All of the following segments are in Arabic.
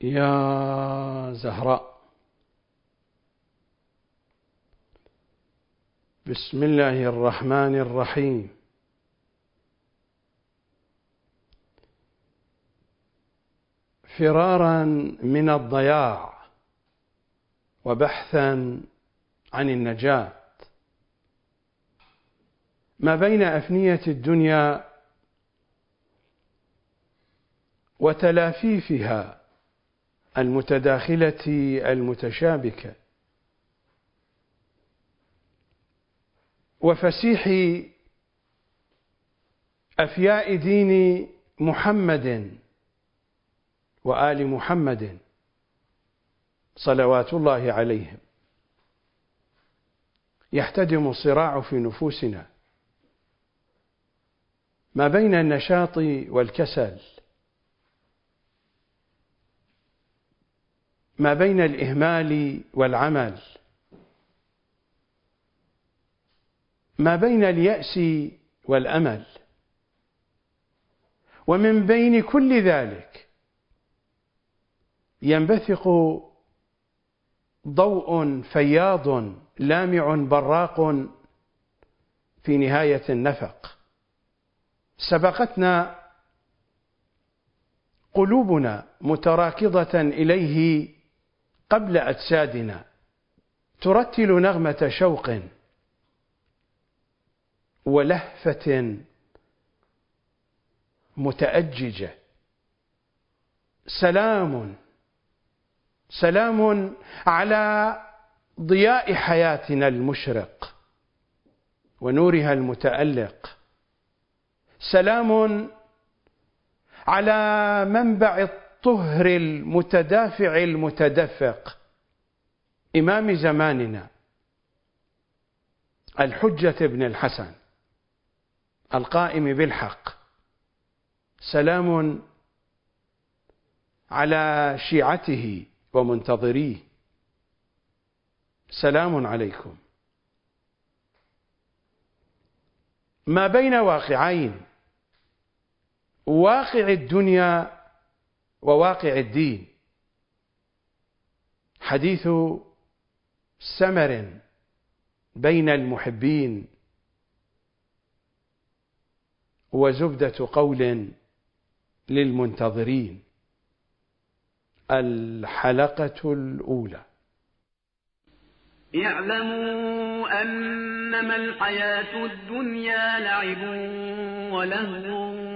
يا زهراء. بسم الله الرحمن الرحيم. فرارا من الضياع وبحثا عن النجاة. ما بين أفنية الدنيا وتلافيفها المتداخلة المتشابكة. وفسيح أفياء دين محمد وآل محمد صلوات الله عليهم. يحتدم الصراع في نفوسنا. ما بين النشاط والكسل. ما بين الإهمال والعمل. ما بين اليأس والأمل. ومن بين كل ذلك ينبثق ضوء فياض لامع براق في نهاية النفق. سبقتنا قلوبنا متراكضة إليه قبل أجسادنا ترتل نغمة شوق ولهفة متأججة. سلام سلام على ضياء حياتنا المشرق ونورها المتألق. سلام على منبع الطهر المتدافع المتدفق. إمام زماننا. الحجة بن الحسن. القائم بالحق. سلام على شيعته ومنتظريه. سلام عليكم. ما بين واقعين. واقع الدنيا وواقع الدين. حديث سمر بين المحبين وزبدة قول للمنتظرين الحلقة الأولى. اعلموا أنما الحياة الدنيا لعب ولهو.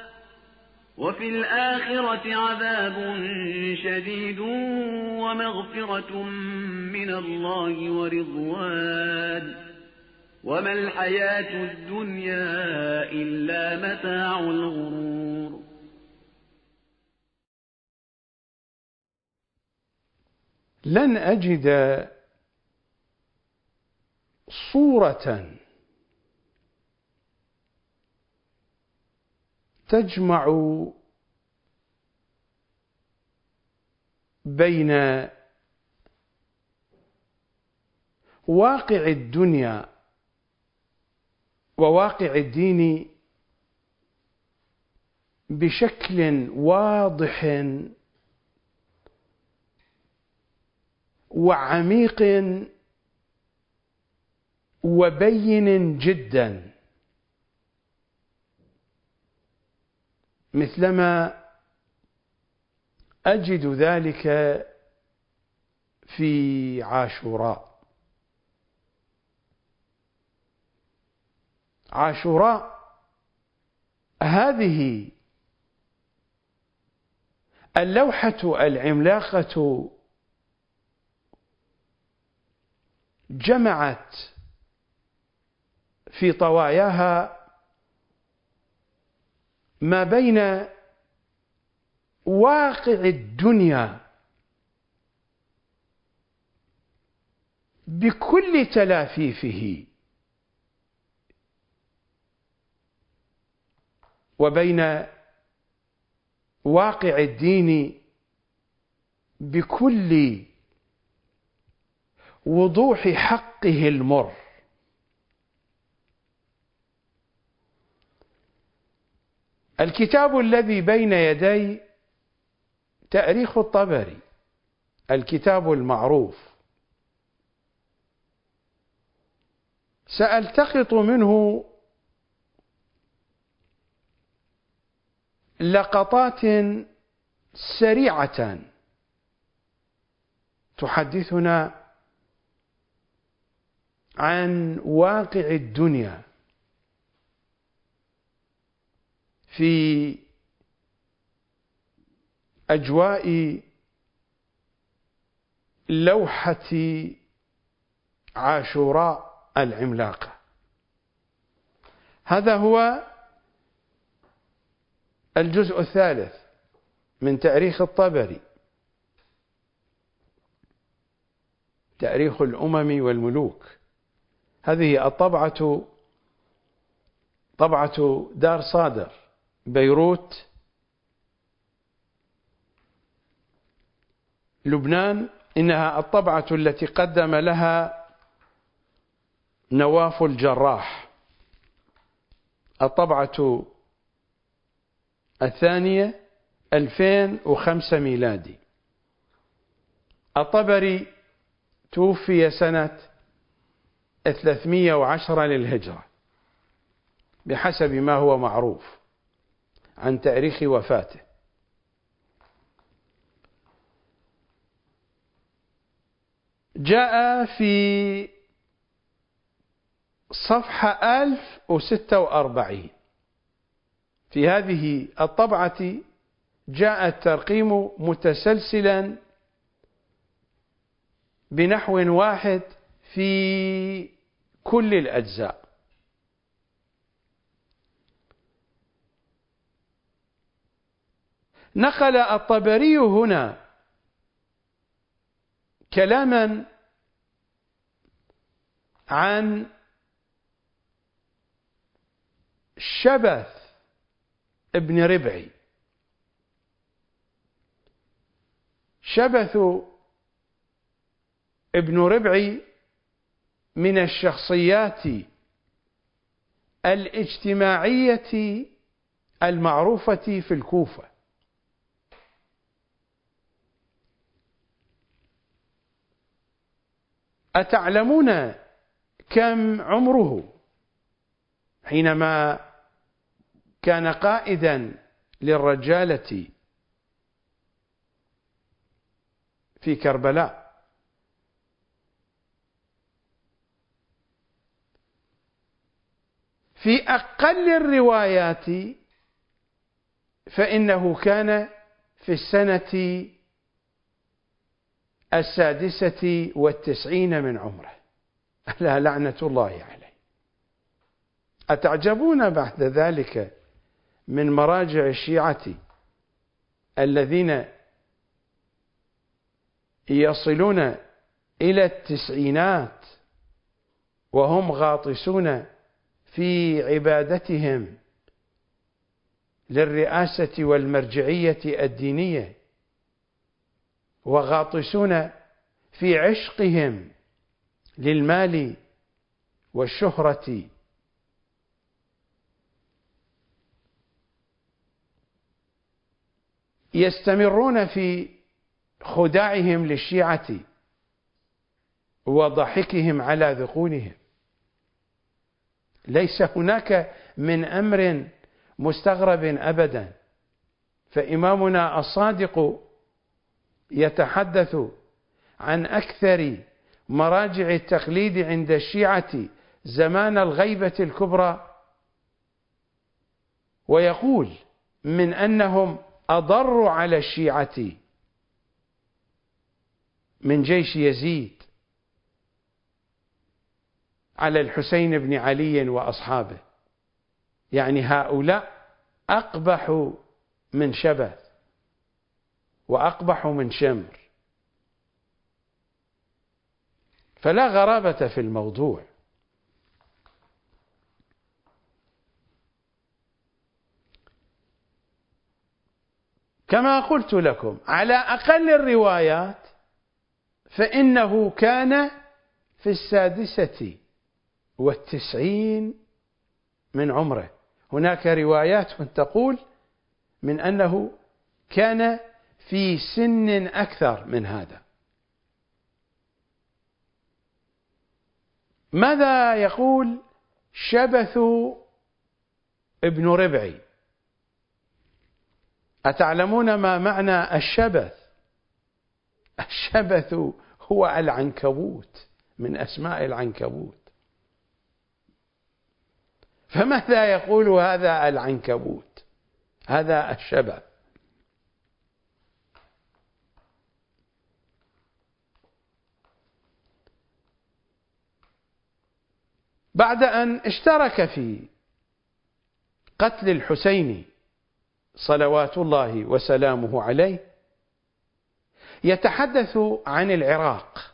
وفي الآخرة عذاب شديد ومغفرة من الله ورضوان. وما الحياة الدنيا إلا متاع الغرور. لن أجد صورة تجمع بين واقع الدنيا وواقع الدين بشكل واضح وعميق وبين جدا. مثلما أجد ذلك في عاشوراء. عاشوراء هذه اللوحة العملاقة جمعت في طواياها ما بين واقع الدنيا بكل تلافيفه وبين واقع الدين بكل وضوح حقه المر. الكتاب الذي بين يدي تأريخ الطبري الكتاب المعروف. سألتقط منه لقطات سريعة تحدثنا عن واقع الدنيا. في أجواء لوحة عاشوراء العملاقة. هذا هو الجزء الثالث من تاريخ الطبري. تاريخ الأمم والملوك. هذه الطبعة طبعة دار صادر. بيروت لبنان إنها الطبعة التي قدم لها نواف الجراح. الطبعة الثانية 2005 ميلادي. الطبري توفي سنة 310 للهجرة بحسب ما هو معروف. عن تاريخ وفاته. جاء في صفحة 1046 في هذه الطبعة جاء الترقيم متسلسلا بنحو واحد في كل الأجزاء. نقل الطبري هنا كلاما عن شبث ابن ربعي. شبث ابن ربعي من الشخصيات الاجتماعية المعروفة في الكوفة. أتعلمون كم عمره؟ حينما كان قائدا للرجالة في كربلاء. في أقل الروايات فإنه كان في السنة السادسة والتسعين من عمره. لا لعنة الله عليه. أتعجبون بعد ذلك من مراجع الشيعة الذين يصلون إلى التسعينات وهم غاطسون في عبادتهم للرئاسة والمرجعية الدينية. وغاطسون في عشقهم للمال والشهرة. يستمرون في خداعهم للشيعة وضحكهم على ذقونهم ليس هناك من أمر مستغرب ابدا. فإمامنا الصادق يتحدث عن أكثر مراجع التقليد عند الشيعة زمان الغيبة الكبرى. ويقول من أنهم أضر على الشيعة من جيش يزيد على الحسين بن علي وأصحابه. يعني هؤلاء أقبح من شبث. وأقبح من شمر. فلا غرابة في الموضوع. كما قلت لكم على أقل الروايات فإنه كان في السادسة والتسعين من عمره. هناك روايات تقول من أنه كان في سن أكثر من هذا. ماذا يقول شبث ابن ربعي؟ أتعلمون ما معنى الشبث؟ الشبث هو العنكبوت من أسماء العنكبوت. فماذا يقول هذا العنكبوت؟ هذا الشبث. بعد أن اشترك في قتل الحسين صلوات الله وسلامه عليه يتحدث عن العراق.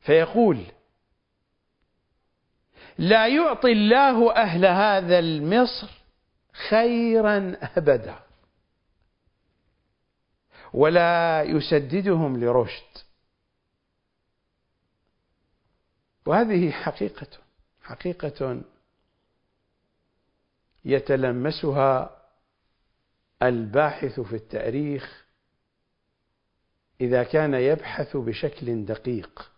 فيقول لا يعطي الله أهل هذا المصر خيرا أبدا ولا يسددهم لرشد. وهذه حقيقة حقيقة يتلمسها الباحث في التاريخ إذا كان يبحث بشكل دقيق.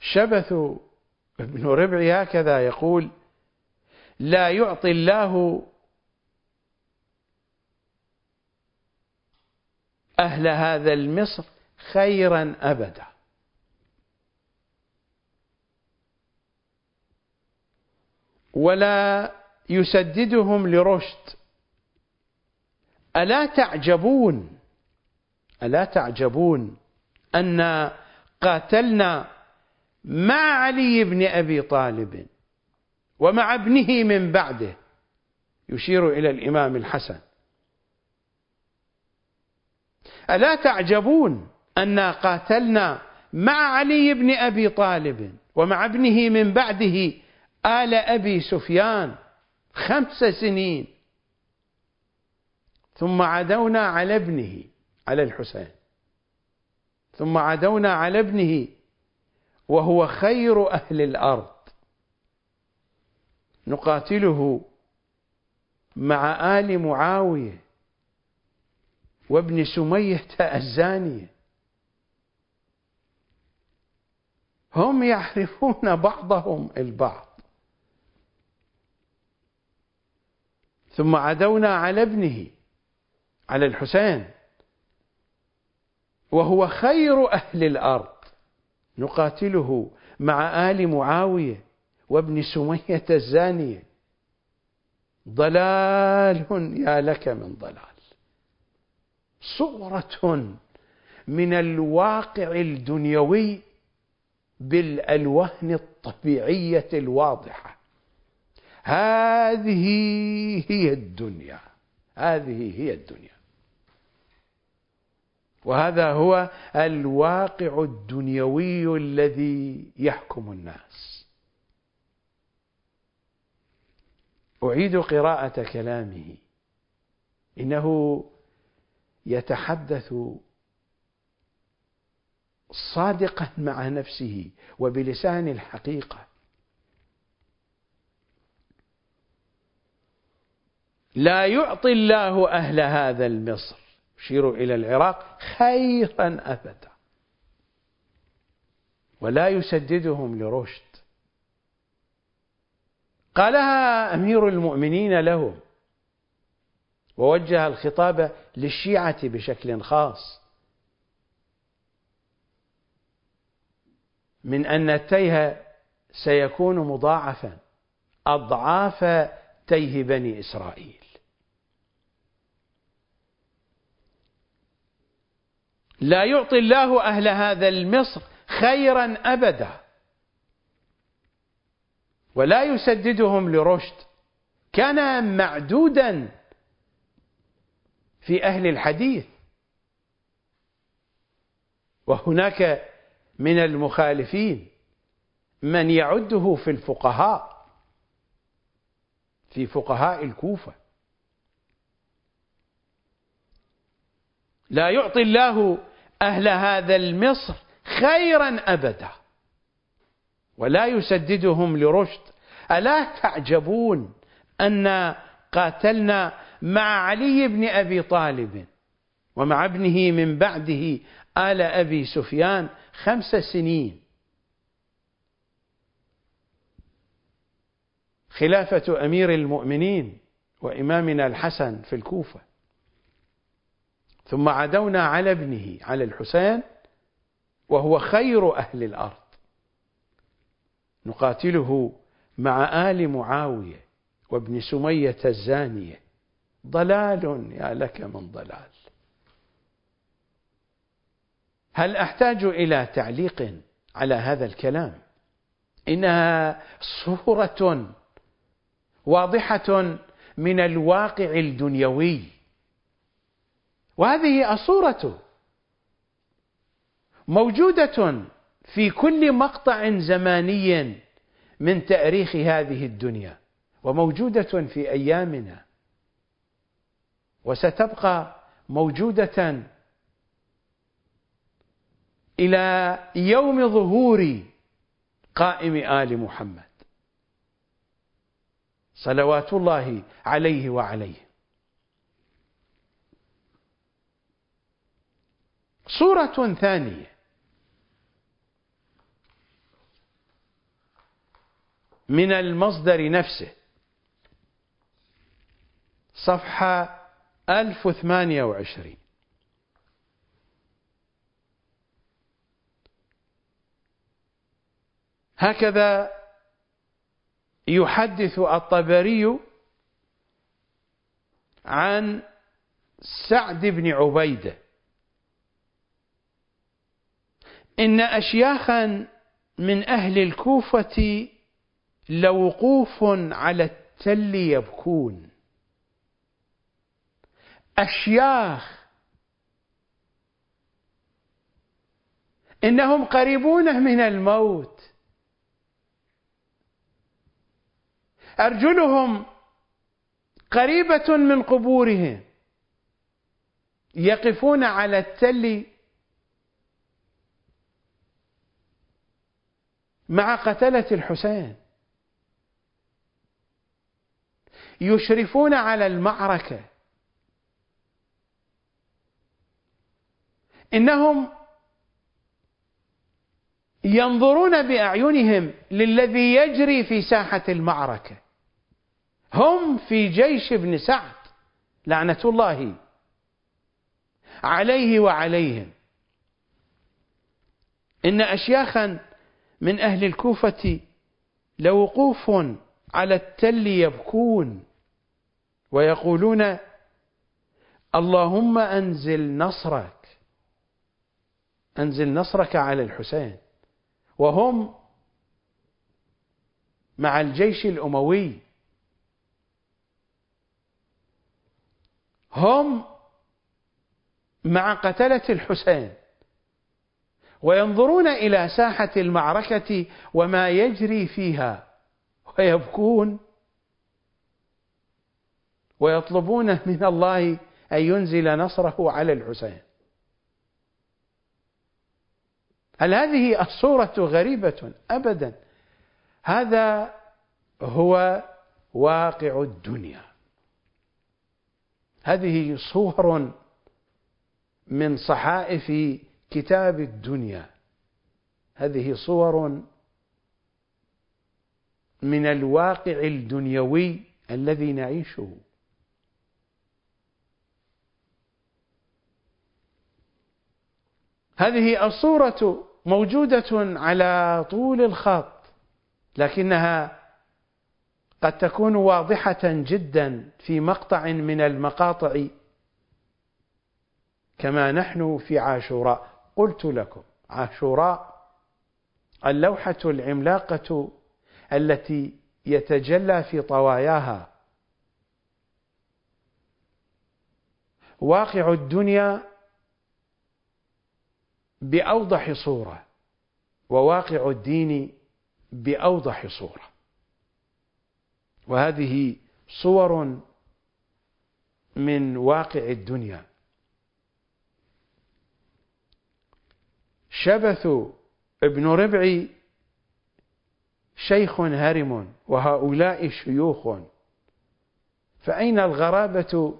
شبث ابن ربعي هكذا يقول لا يعطي الله أهل هذا المصر خيرا أبدا. ولا يسددهم لرشد. ألا تعجبون ألا تعجبون أن قاتلنا مع علي بن أبي طالب ومع ابنه من بعده. يشير إلى الإمام الحسن. ألا تعجبون أن قاتلنا مع علي بن أبي طالب ومع ابنه من بعده آل أبي سفيان خمس سنين. ثم عدونا على ابنه على الحسين. ثم عدونا على ابنه وهو خير أهل الأرض. نقاتله مع آل معاوية وابن سمية الزانية. هم يعرفون بعضهم البعض. ثم عدونا على ابنه على الحسين وهو خير أهل الأرض. نقاتله مع آل معاوية وابن سمية الزانية. ضلال يا لك من ضلال. صورة من الواقع الدنيوي بالألوان الطبيعية الواضحة. هذه هي الدنيا. هذه هي الدنيا. وهذا هو الواقع الدنيوي الذي يحكم الناس. أعيد قراءة كلامه إنه يتحدث صادقا مع نفسه وبلسان الحقيقة. لا يعطي الله أهل هذا المصر. يشير إلى العراق خيرا أبدا. ولا يسددهم لرشد. قالها أمير المؤمنين لهم ووجه الخطاب للشيعة بشكل خاص. من أن التيه سيكون مضاعفا أضعاف تيه بني إسرائيل. لا يعطي الله أهل هذا المصر خيرا أبدا. ولا يسددهم لرشد. كان معدودا في أهل الحديث. وهناك من المخالفين من يعده في الفقهاء في فقهاء الكوفة. لا يعطي الله أهل هذا المصر خيرا أبدا ولا يسددهم لرشد. ألا تعجبون أن قاتلنا مع علي بن أبي طالب ومع ابنه من بعده آل أبي سفيان خمس سنين. خلافة أمير المؤمنين وإمامنا الحسن في الكوفة. ثم عدونا على ابنه على الحسين وهو خير أهل الأرض. نقاتله مع آل معاوية وابن سمية الزانية. ضلال يا لك من ضلال. هل أحتاج إلى تعليق على هذا الكلام؟ إنها صورة واضحة من الواقع الدنيوي. وهذه الصورة موجودة في كل مقطع زماني من تاريخ هذه الدنيا وموجودة في أيامنا. وستبقى موجودة إلى يوم ظهور قائم آل محمد. صلوات الله عليه وعليه. صورة ثانية. من المصدر نفسه. صفحة 1028 هكذا يحدث الطبري عن سعد بن عبيدة. إن أشياخا من أهل الكوفة لوقوف على التل يبكون. أشياخ إنهم قريبون من الموت. أرجلهم قريبة من قبورهم يقفون على التل مع قتلة الحسين. يشرفون على المعركة. إنهم ينظرون بأعينهم للذي يجري في ساحة المعركة. هم في جيش ابن سعد لعنة الله عليه وعليهم. إن أشياخا من أهل الكوفة لوقوف على التل يبكون ويقولون اللهم أنزل نصرك أنزل نصرك على الحسين. وهم مع الجيش الأموي. هم مع قتلة الحسين وينظرون إلى ساحة المعركة وما يجري فيها ويبكون ويطلبون من الله أن ينزل نصره على الحسين. هل هذه الصورة غريبة؟ أبدا. هذا هو واقع الدنيا. هذه صور من صحائف كتاب الدنيا. هذه صور من الواقع الدنيوي الذي نعيشه. هذه الصورة موجودة على طول الخط لكنها قد تكون واضحة جدا في مقطع من المقاطع كما نحن في عاشوراء. قلت لكم عاشوراء اللوحة العملاقة التي يتجلى في طواياها. واقع الدنيا بأوضح صورة وواقع الدين بأوضح صورة. وهذه صور من واقع الدنيا. شبث ابن ربعي شيخ هرم وهؤلاء شيوخ. فأين الغرابة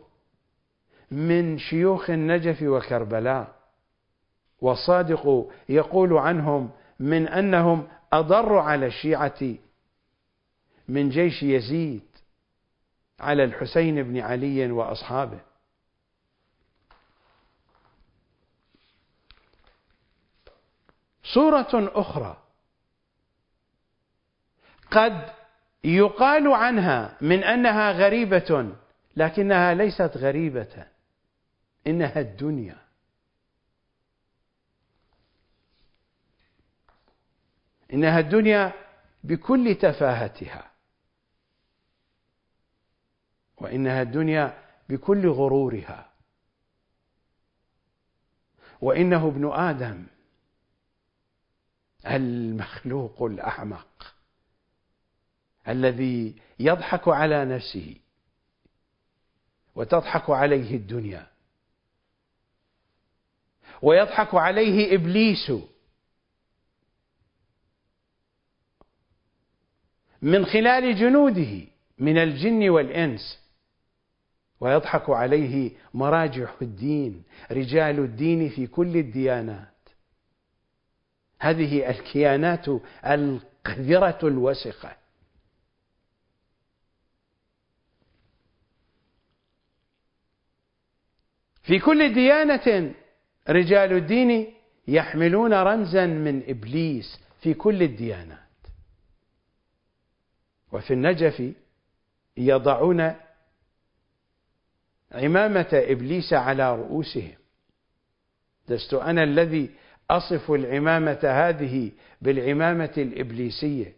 من شيوخ النجف وكربلاء؟ والصادق يقول عنهم من أنهم أضر على الشيعة من جيش يزيد على الحسين بن علي وأصحابه. صورة أخرى قد يقال عنها من أنها غريبة لكنها ليست غريبة إنها الدنيا. إنها الدنيا بكل تفاهتها. وإنها الدنيا بكل غرورها. وإنه ابن آدم المخلوق الأحمق الذي يضحك على نفسه وتضحك عليه الدنيا. ويضحك عليه إبليس من خلال جنوده من الجن والإنس. ويضحك عليه مراجع الدين رجال الدين في كل الديانات. هذه الكيانات القذرة الوسخة. في كل ديانة رجال الدين يحملون رمزا من إبليس في كل الديانات. وفي النجف يضعون عمامة إبليس على رؤوسهم. لست أنا الذي أصف العمامة هذه بالعمامة الإبليسية؟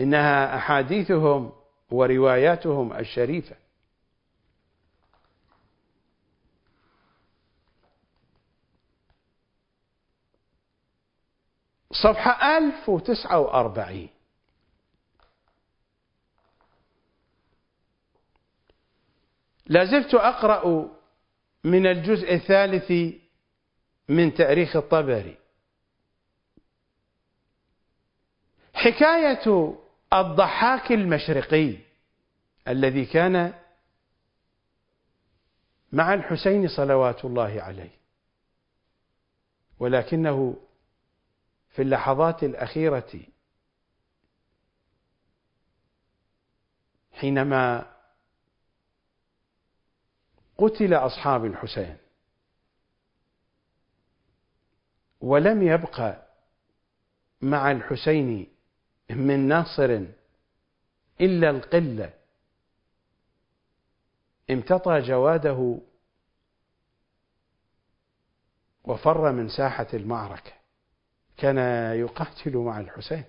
إنها أحاديثهم ورواياتهم الشريفة. صفحة 1049 لازلت أقرأ من الجزء الثالث من تأريخ الطبري. حكاية الضحاك المشرقي الذي كان مع الحسين صلوات الله عليه. ولكنه في اللحظات الأخيرة حينما قتل أصحاب الحسين. ولم يبق مع الحسين من ناصر إلا القلة. امتطى جواده وفر من ساحة المعركة. كان يقاتل مع الحسين.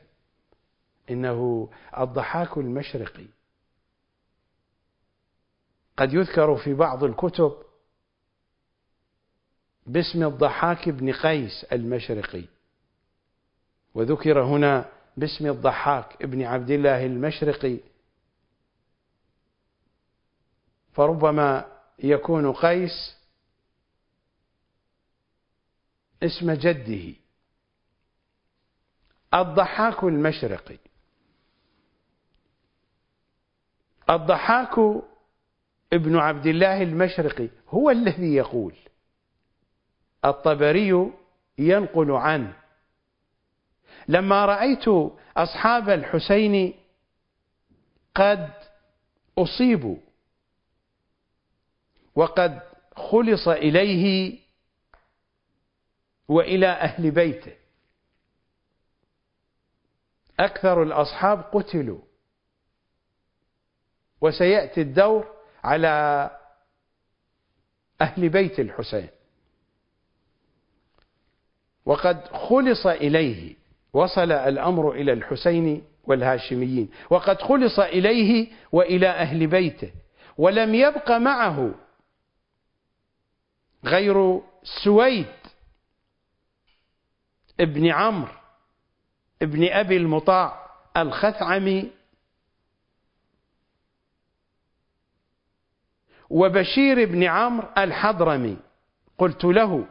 إنه الضحاك المشرقي. قد يذكر في بعض الكتب باسم الضحاك بن قيس المشرقي. وذكر هنا باسم الضحاك ابن عبد الله المشرقي. فربما يكون قيس اسم جده. الضحاك المشرقي. الضحاك ابن عبد الله المشرقي هو الذي يقول الطبري ينقل عنه. لما رأيت أصحاب الحسين قد أصيبوا وقد خلص إليه وإلى أهل بيته. أكثر الأصحاب قتلوا وسيأتي الدور على أهل بيت الحسين. وقد خلص إليه وصل الأمر إلى الحسين والهاشميين. وقد خلص إليه وإلى أهل بيته. ولم يبق معه غير سويد ابن عمرو ابن أبي المطاع الخثعمي وبشير بن عمرو الحضرمي. قلت له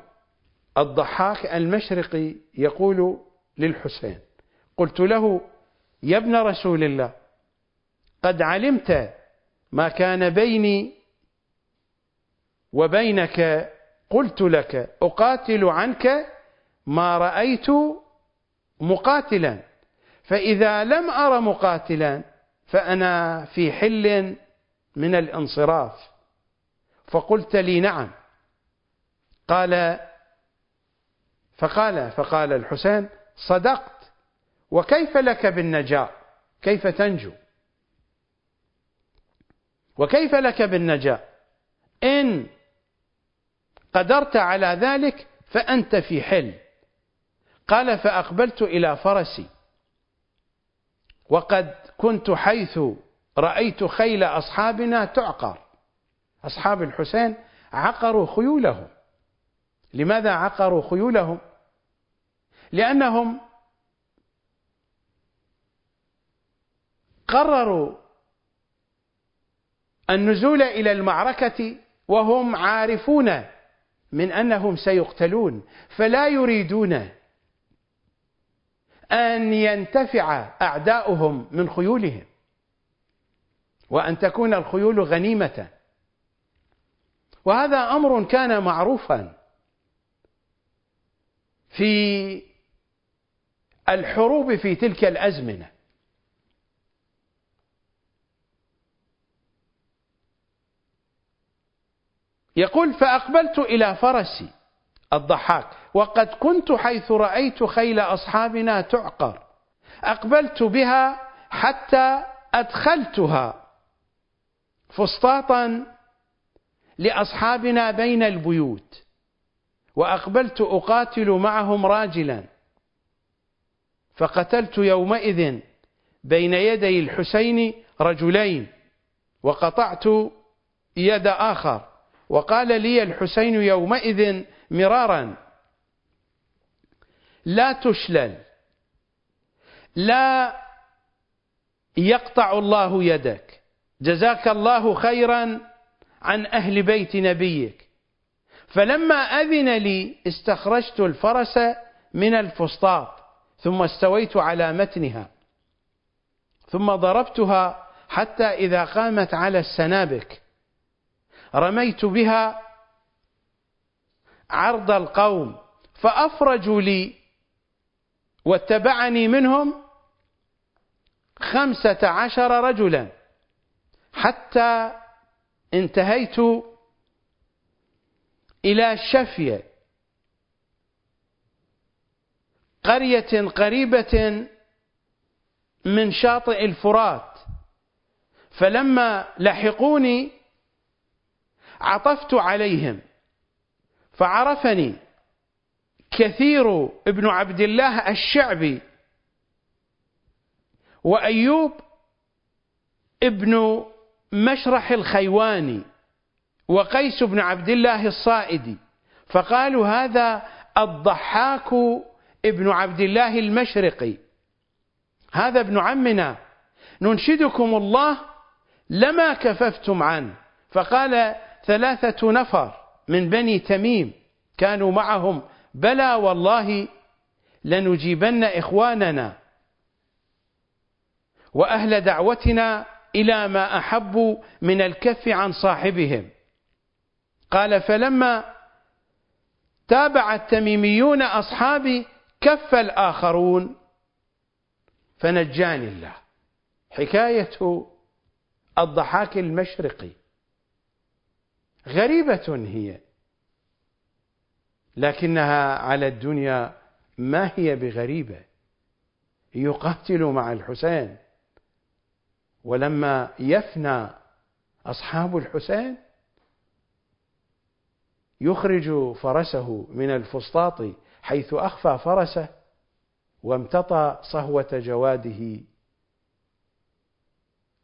الضحاك المشرقي يقول للحسين قلت له يا ابن رسول الله قد علمت ما كان بيني وبينك قلت لك أقاتل عنك ما رأيت مقاتلا فإذا لم أر مقاتلا فأنا في حل من الانصراف. فقلت لي نعم. قال فقال فقال الحسين صدقت. وكيف لك بالنجاة؟ كيف تنجو؟ وكيف لك بالنجاة؟ إن قدرت على ذلك فأنت في حل قال فأقبلت إلى فرسي. وقد كنت حيث رأيت خيل أصحابنا تعقر. أصحاب الحسين عقروا خيولهم. لماذا عقروا خيولهم؟ لأنهم قرروا النزول إلى المعركة وهم عارفون من أنهم سيقتلون فلا يريدون أن ينتفع أعداؤهم من خيولهم وأن تكون الخيول غنيمة. وهذا أمر كان معروفا في الحروب في تلك الأزمنة. يقول فأقبلت إلى فرسي الضحاك وقد كنت حيث رأيت خيل أصحابنا تعقر أقبلت بها حتى أدخلتها فسطاطا لأصحابنا بين البيوت وأقبلت أقاتل معهم راجلا فقتلت يومئذ بين يدي الحسين رجلين وقطعت يد آخر وقال لي الحسين يومئذ مرارا لا تشلل لا يقطع الله يدك جزاك الله خيرا عن أهل بيت نبيك. فلما أذن لي استخرجت الفرس من الفسطاط ثم استويت على متنها ثم ضربتها حتى إذا قامت على السنابك. رميت بها عرض القوم فأفرجوا لي واتبعني منهم خمسة عشر رجلا حتى انتهيت إلى شفية قرية قريبة من شاطئ الفرات. فلما لحقوني عطفت عليهم فعرفني كثير ابن عبد الله الشعبي وأيوب ابن مشرح الخيواني وقيس بن عبد الله الصائدي فقالوا هذا الضحاك ابن عبد الله المشرقي. هذا ابن عمنا ننشدكم الله لما كففتم عنه. فقال ثلاثة نفر من بني تميم كانوا معهم بلى والله لنجيبن إخواننا وأهل دعوتنا إلى ما أحبوا من الكف عن صاحبهم. قال فلما تابع التميميون أصحابي كف الآخرون. فنجاني الله. حكاية الضحاك المشرقي. غريبة هي لكنها على الدنيا ما هي بغريبة. يقاتل مع الحسين. ولما يفنى أصحاب الحسين يخرج فرسه من الفسطاط حيث أخفى فرسه وامتطى صهوة جواده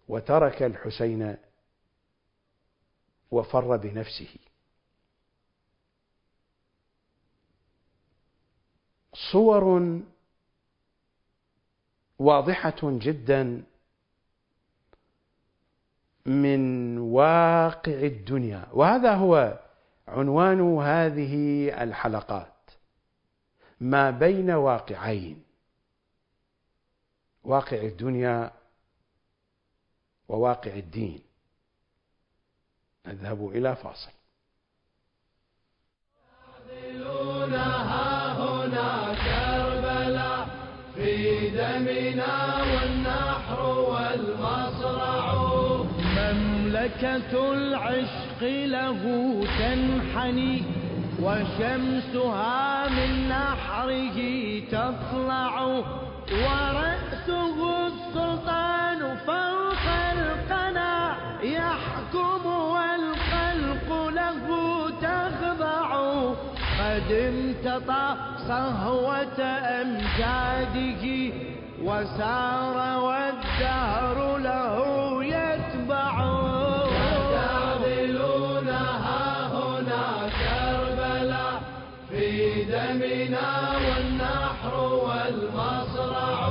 وترك الحسين وفر بنفسه. صور واضحة جدا من واقع الدنيا. وهذا هو عنوان هذه الحلقات. ما بين واقعين. واقع الدنيا وواقع الدين. نذهب إلى فاصل. هنا كربلاء في دمنا. مملكة العشق له تنحني وشمسها من نحره تطلع ورأسه السلطان فوق القنا يحكم والخلق له تخضع. قد امتطى صهوة أمجاده وسار والدهر له يتبع. دمنا والنحر والمصرع.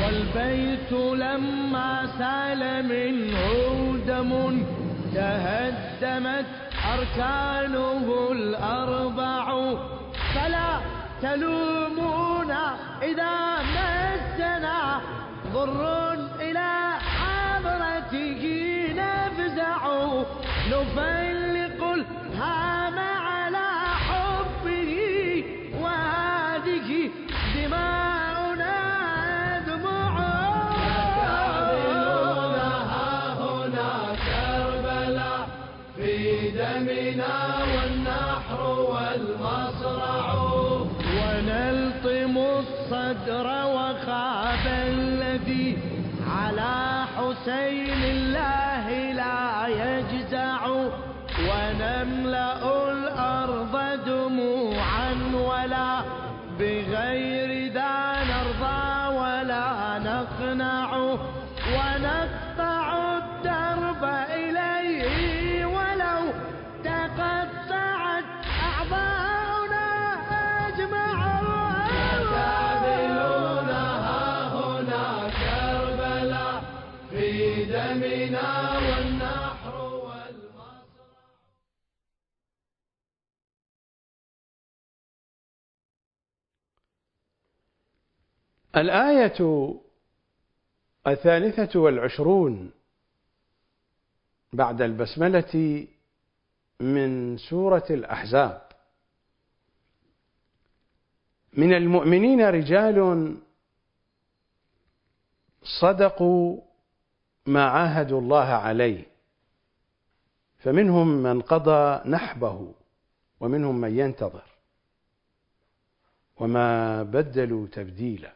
والبيت لما سال منه دم تهدمت أركانه الأربع. فلا تلومونا إذا مسنا ضر إلى حضرته نفزع. نفلق الهام الصدر وخاب الذي على حسين الله لا يجزع ونملأ الأرض دموعا ولا بغير ذا نرضى ولا نقنع ونقطع الآية الثالثة والعشرون بعد البسملة من سورة الأحزاب. من المؤمنين رجال صدقوا ما عاهدوا الله عليه فمنهم من قضى نحبه ومنهم من ينتظر وما بدلوا تبديلا.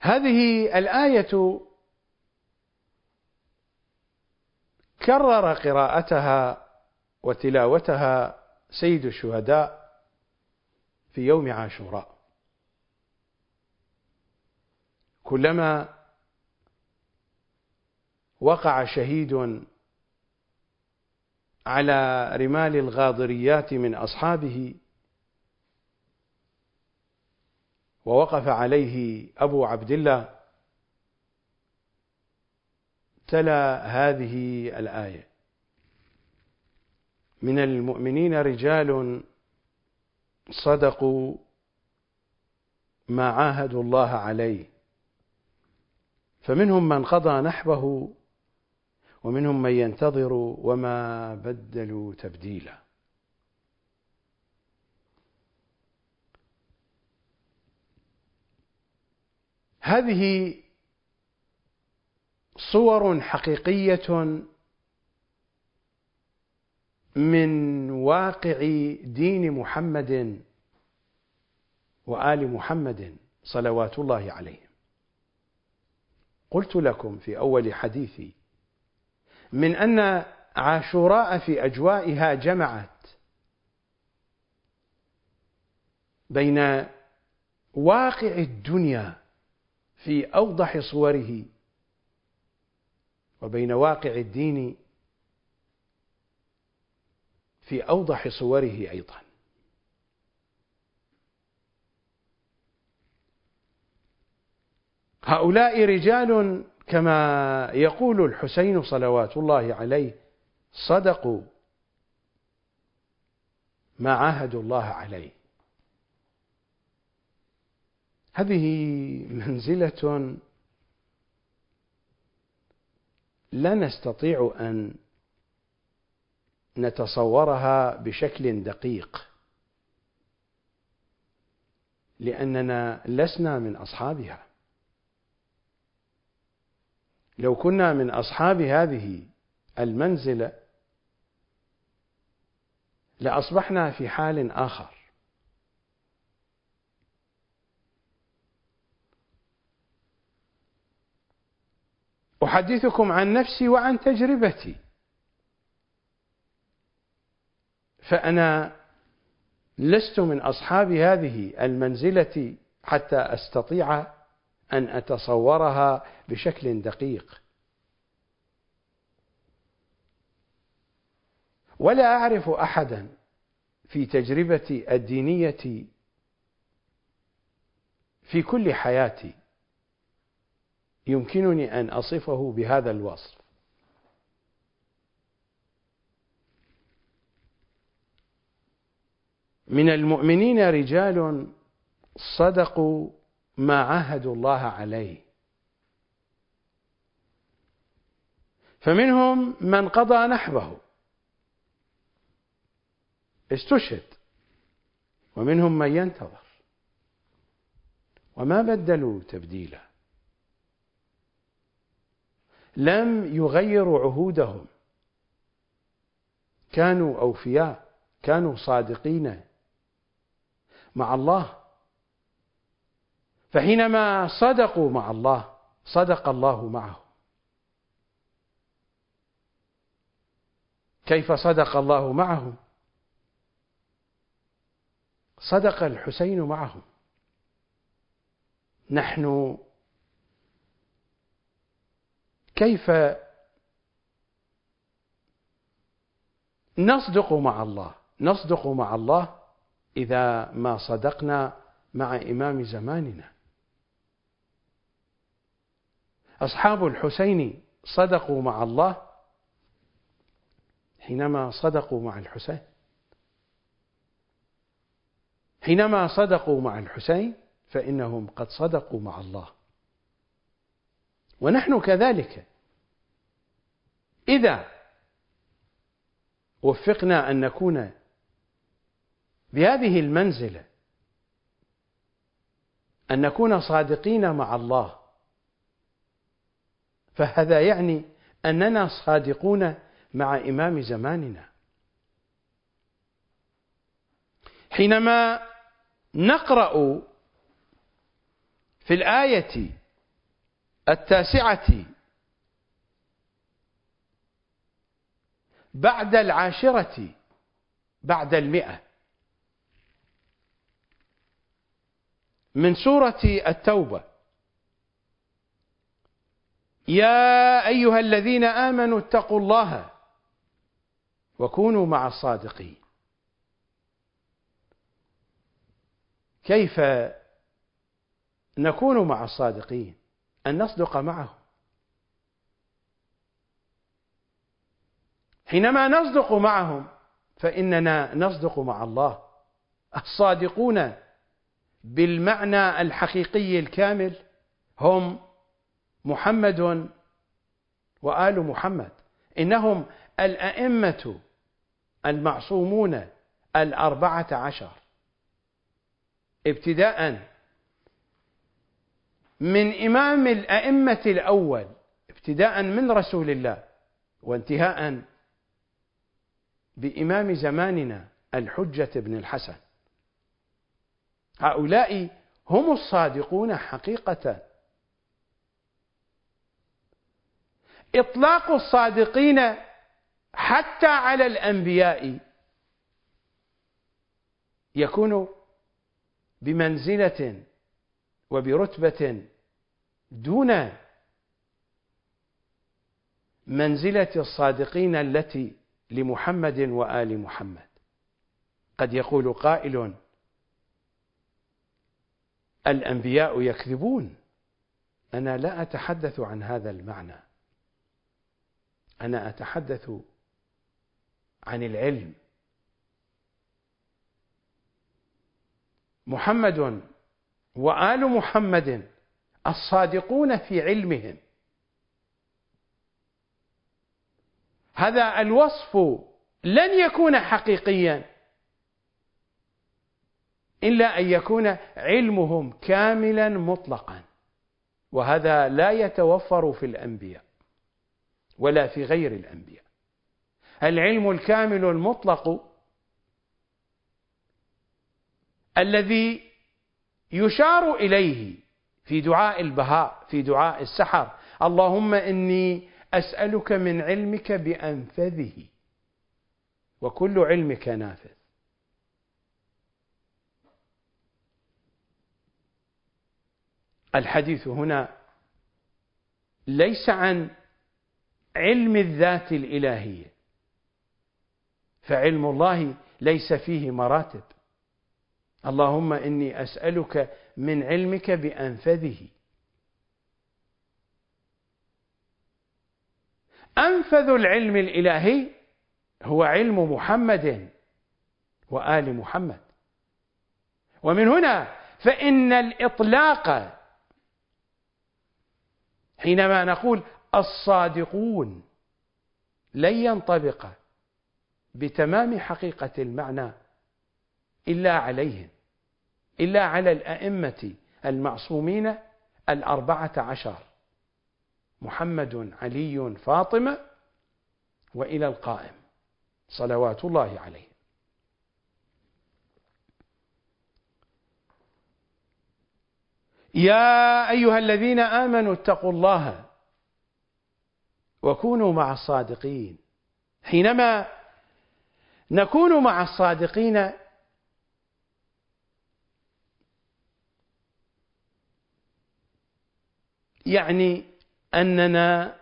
هذه الآية كرر قراءتها وتلاوتها سيد الشهداء في يوم عاشوراء. كلما وقع شهيد على رمال الغاضريات من أصحابه ووقف عليه أبو عبد الله تلا هذه الآية من المؤمنين رجال صدقوا ما عاهدوا الله عليه فمنهم من قضى نحبه ومنهم من ينتظر وما بدلوا تبديلا. هذه صور حقيقية من واقع دين محمد وآل محمد صلوات الله عليهم. قلت لكم في أول حديثي من أن عاشوراء في أجوائها جمعت بين واقع الدنيا في أوضح صوره وبين واقع الدين في أوضح صوره أيضا. هؤلاء رجال كما يقول الحسين صلوات الله عليه صدقوا ما عاهدوا الله عليه. هذه منزلة لا نستطيع أن نتصورها بشكل دقيق لأننا لسنا من أصحابها. لو كنا من أصحاب هذه المنزلة لأصبحنا في حال آخر. أحدثكم عن نفسي وعن تجربتي. فأنا لست من أصحاب هذه المنزلة حتى أستطيع أن أتصورها بشكل دقيق. ولا أعرف أحدا في تجربتي الدينية في كل حياتي يمكنني أن أصفه بهذا الوصف. من المؤمنين رجال صدقوا ما عاهدوا الله عليه. فمنهم من قضى نحبه استشهد ومنهم من ينتظر. وما بدلوا تبديلا. لم يغيروا عهودهم. كانوا أوفياء كانوا صادقين مع الله. فحينما صدقوا مع الله صدق الله معهم. كيف صدق الله معهم؟ صدق الحسين معهم. نحن كيف نصدق مع الله؟ نصدق مع الله إذا ما صدقنا مع إمام زماننا. أصحاب الحسين صدقوا مع الله حينما صدقوا مع الحسين. حينما صدقوا مع الحسين فإنهم قد صدقوا مع الله. ونحن كذلك. إذا وفقنا أن نكون بهذه المنزلة أن نكون صادقين مع الله فهذا يعني أننا صادقون مع إمام زماننا. حينما نقرأ في الآية التاسعة. بعد العاشرة. بعد المئة. من سورة التوبة. يا أيها الذين آمنوا اتقوا الله وكونوا مع الصادقين. كيف نكون مع الصادقين؟ أن نصدق معهم حينما نصدق معهم فإننا نصدق مع الله. الصادقون بالمعنى الحقيقي الكامل هم محمد وآل محمد. إنهم الأئمة المعصومون الأربعة عشر. ابتداء من إمام الأئمة الأول ابتداء من رسول الله وانتهاء بإمام زماننا الحجة بن الحسن. هؤلاء هم الصادقون حقيقة. إطلاق الصادقين حتى على الأنبياء يكون بمنزلة وبرتبة دون منزلة الصادقين التي لمحمد وآل محمد. قد يقول قائل الأنبياء يكذبون. أنا لا أتحدث عن هذا المعنى. أنا أتحدث عن العلم. محمد وآل محمد الصادقون في علمهم. هذا الوصف لن يكون حقيقيا إلا أن يكون علمهم كاملا مطلقا. وهذا لا يتوفر في الأنبياء ولا في غير الأنبياء. العلم الكامل المطلق الذي يشار إليه في دعاء البهاء في دعاء السحر. اللهم إني أسألك من علمك بأنفذه. وكل علمك نافذ. الحديث هنا ليس عن علم الذات الإلهية. فعلم الله ليس فيه مراتب. اللهم إني أسألك من علمك بأنفذه. أنفذ العلم الإلهي هو علم محمد وآل محمد. ومن هنا فإن الإطلاق حينما نقول الصادقون لن ينطبق بتمام حقيقة المعنى إلا عليهم. إلا على الأئمة المعصومين الأربعة عشر. محمد علي فاطمة وإلى القائم. صلوات الله عليه. يا أيها الذين آمنوا اتقوا الله وكونوا مع الصادقين. حينما نكون مع الصادقين يعني أننا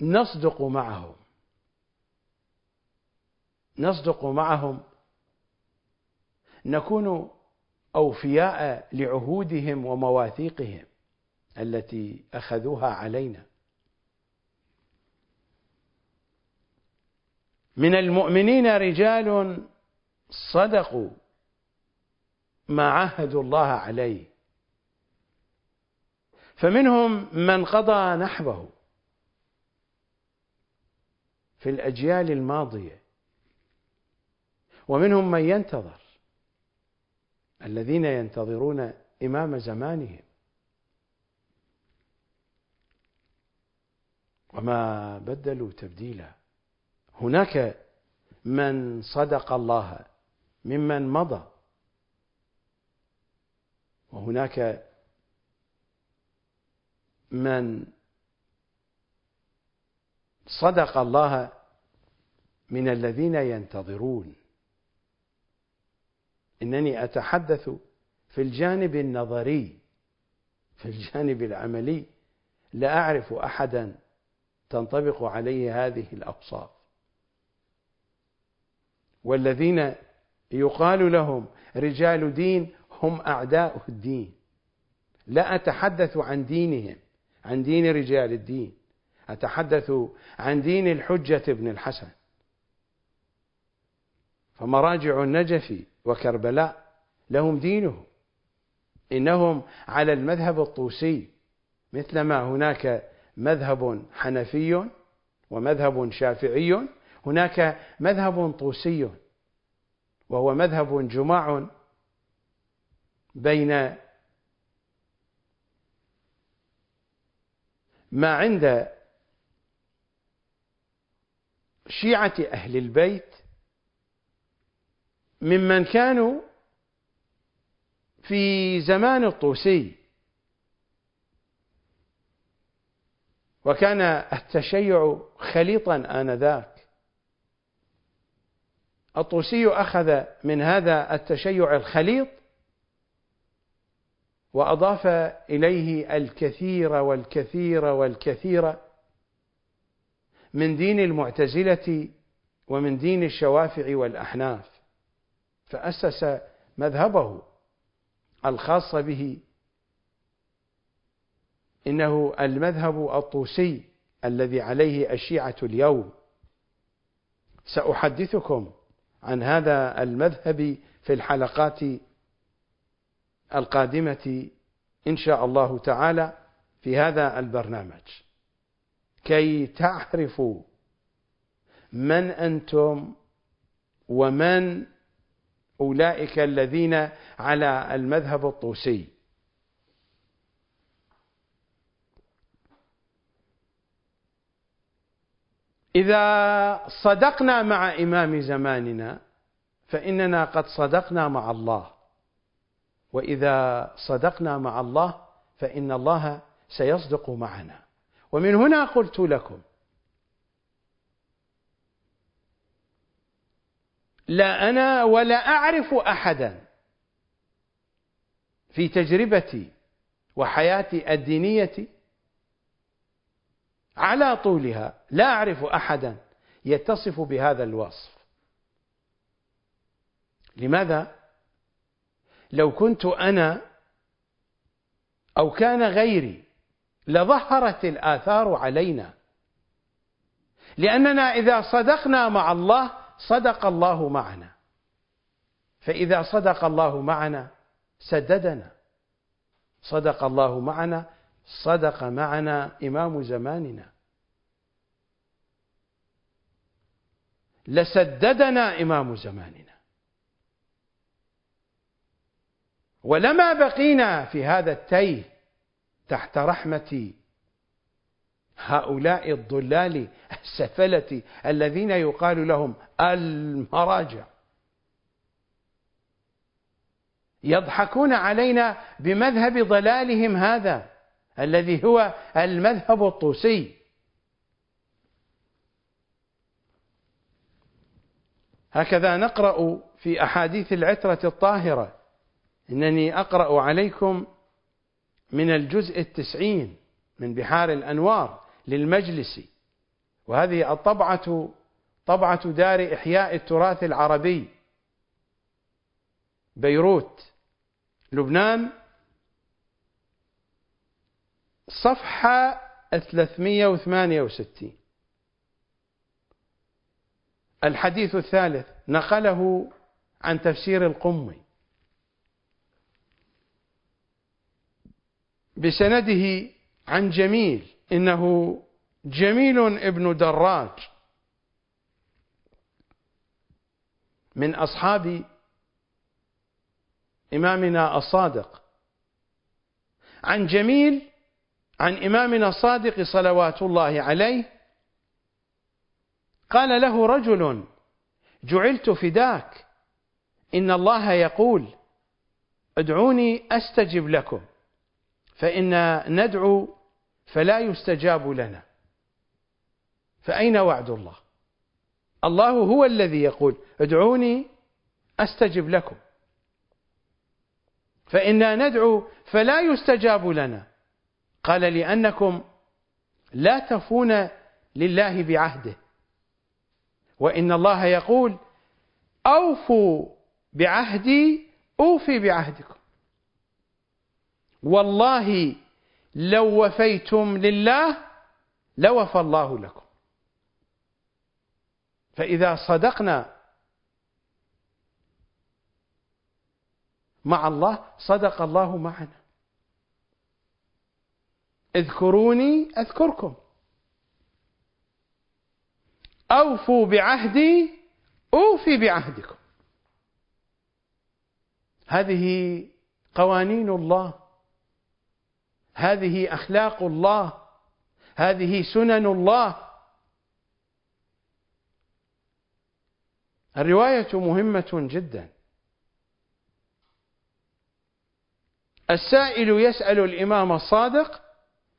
نصدق معهم. نصدق معهم. نكون أوفياء لعهودهم ومواثيقهم التي أخذوها علينا. من المؤمنين رجال صدقوا ما عاهدوا الله عليه. فمنهم من قضى نحبه في الأجيال الماضية ومنهم من ينتظر الذين ينتظرون إمام زمانهم. وما بدلوا تبديلا. هناك من صدق الله ممن مضى وهناك من صدق الله من الذين ينتظرون. إنني أتحدث في الجانب النظري في الجانب العملي لا أعرف أحدا تنطبق عليه هذه الأوصاف. والذين يقال لهم رجال دين هم أعداء الدين. لا أتحدث عن دينهم. عن دين رجال الدين. أتحدث عن دين الحجة بن الحسن. فمراجع النجف وكربلاء لهم دينهم. إنهم على المذهب الطوسي مثلما هناك مذهب حنفي ومذهب شافعي هناك مذهب طوسي وهو مذهب جماع بين ما عند شيعة أهل البيت ممن كانوا في زمان الطوسي. وكان التشيع خليطا آنذاك. الطوسي أخذ من هذا التشيع الخليط وأضاف إليه الكثير والكثير والكثير من دين المعتزلة ومن دين الشوافع والأحناف فأسس مذهبه الخاص به. إنه المذهب الطوسي الذي عليه الشيعة اليوم. سأحدثكم عن هذا المذهب في الحلقات القادمة إن شاء الله تعالى في هذا البرنامج. كي تعرفوا من أنتم ومن أولئك الذين على المذهب الطوسي. إذا صدقنا مع إمام زماننا فإننا قد صدقنا مع الله. وإذا صدقنا مع الله فإن الله سيصدق معنا ومن هنا قلت لكم لا أنا ولا أعرف أحدا في تجربتي وحياتي الدينية على طولها لا أعرف أحدا يتصف بهذا الوصف لماذا؟ لو كنت أنا أو كان غيري لظهرت الآثار علينا. لأننا إذا صدقنا مع الله صدق الله معنا. فإذا صدق الله معنا سددنا. صدق الله معنا صدق معنا إمام زماننا. لسددنا إمام زماننا. ولما بقينا في هذا التيه تحت رحمة هؤلاء الضلال السفلة الذين يقال لهم المراجع. يضحكون علينا بمذهب ضلالهم هذا الذي هو المذهب الطوسي. هكذا نقرأ في أحاديث العترة الطاهرة. إنني أقرأ عليكم من الجزء التسعين من بحار الأنوار للمجلس. وهذه الطبعة طبعة دار إحياء التراث العربي. بيروت لبنان. صفحة 368 الحديث الثالث نقله عن تفسير القمي. بسنده عن جميل إنه جميل ابن دراج. من أصحاب إمامنا الصادق. عن جميل عن إمامنا الصادق صلوات الله عليه قال له رجل جعلت فداك إن الله يقول ادعوني أستجب لكم فإن ندعو فلا يستجاب لنا. فأين وعد الله؟ الله هو الذي يقول ادعوني أستجب لكم. فإنا ندعو فلا يستجاب لنا. قال لأنكم لا تفون لله بعهده. وإن الله يقول أوفوا بعهدي أوفي بعهدكم. والله لو وفيتم لله لوفى الله لكم. فإذا صدقنا مع الله صدق الله معنا. اذكروني أذكركم. أوفوا بعهدي أوفي بعهدكم. هذه قوانين الله. هذه أخلاق الله هذه سنن الله. الرواية مهمة جدا. السائل يسأل الإمام الصادق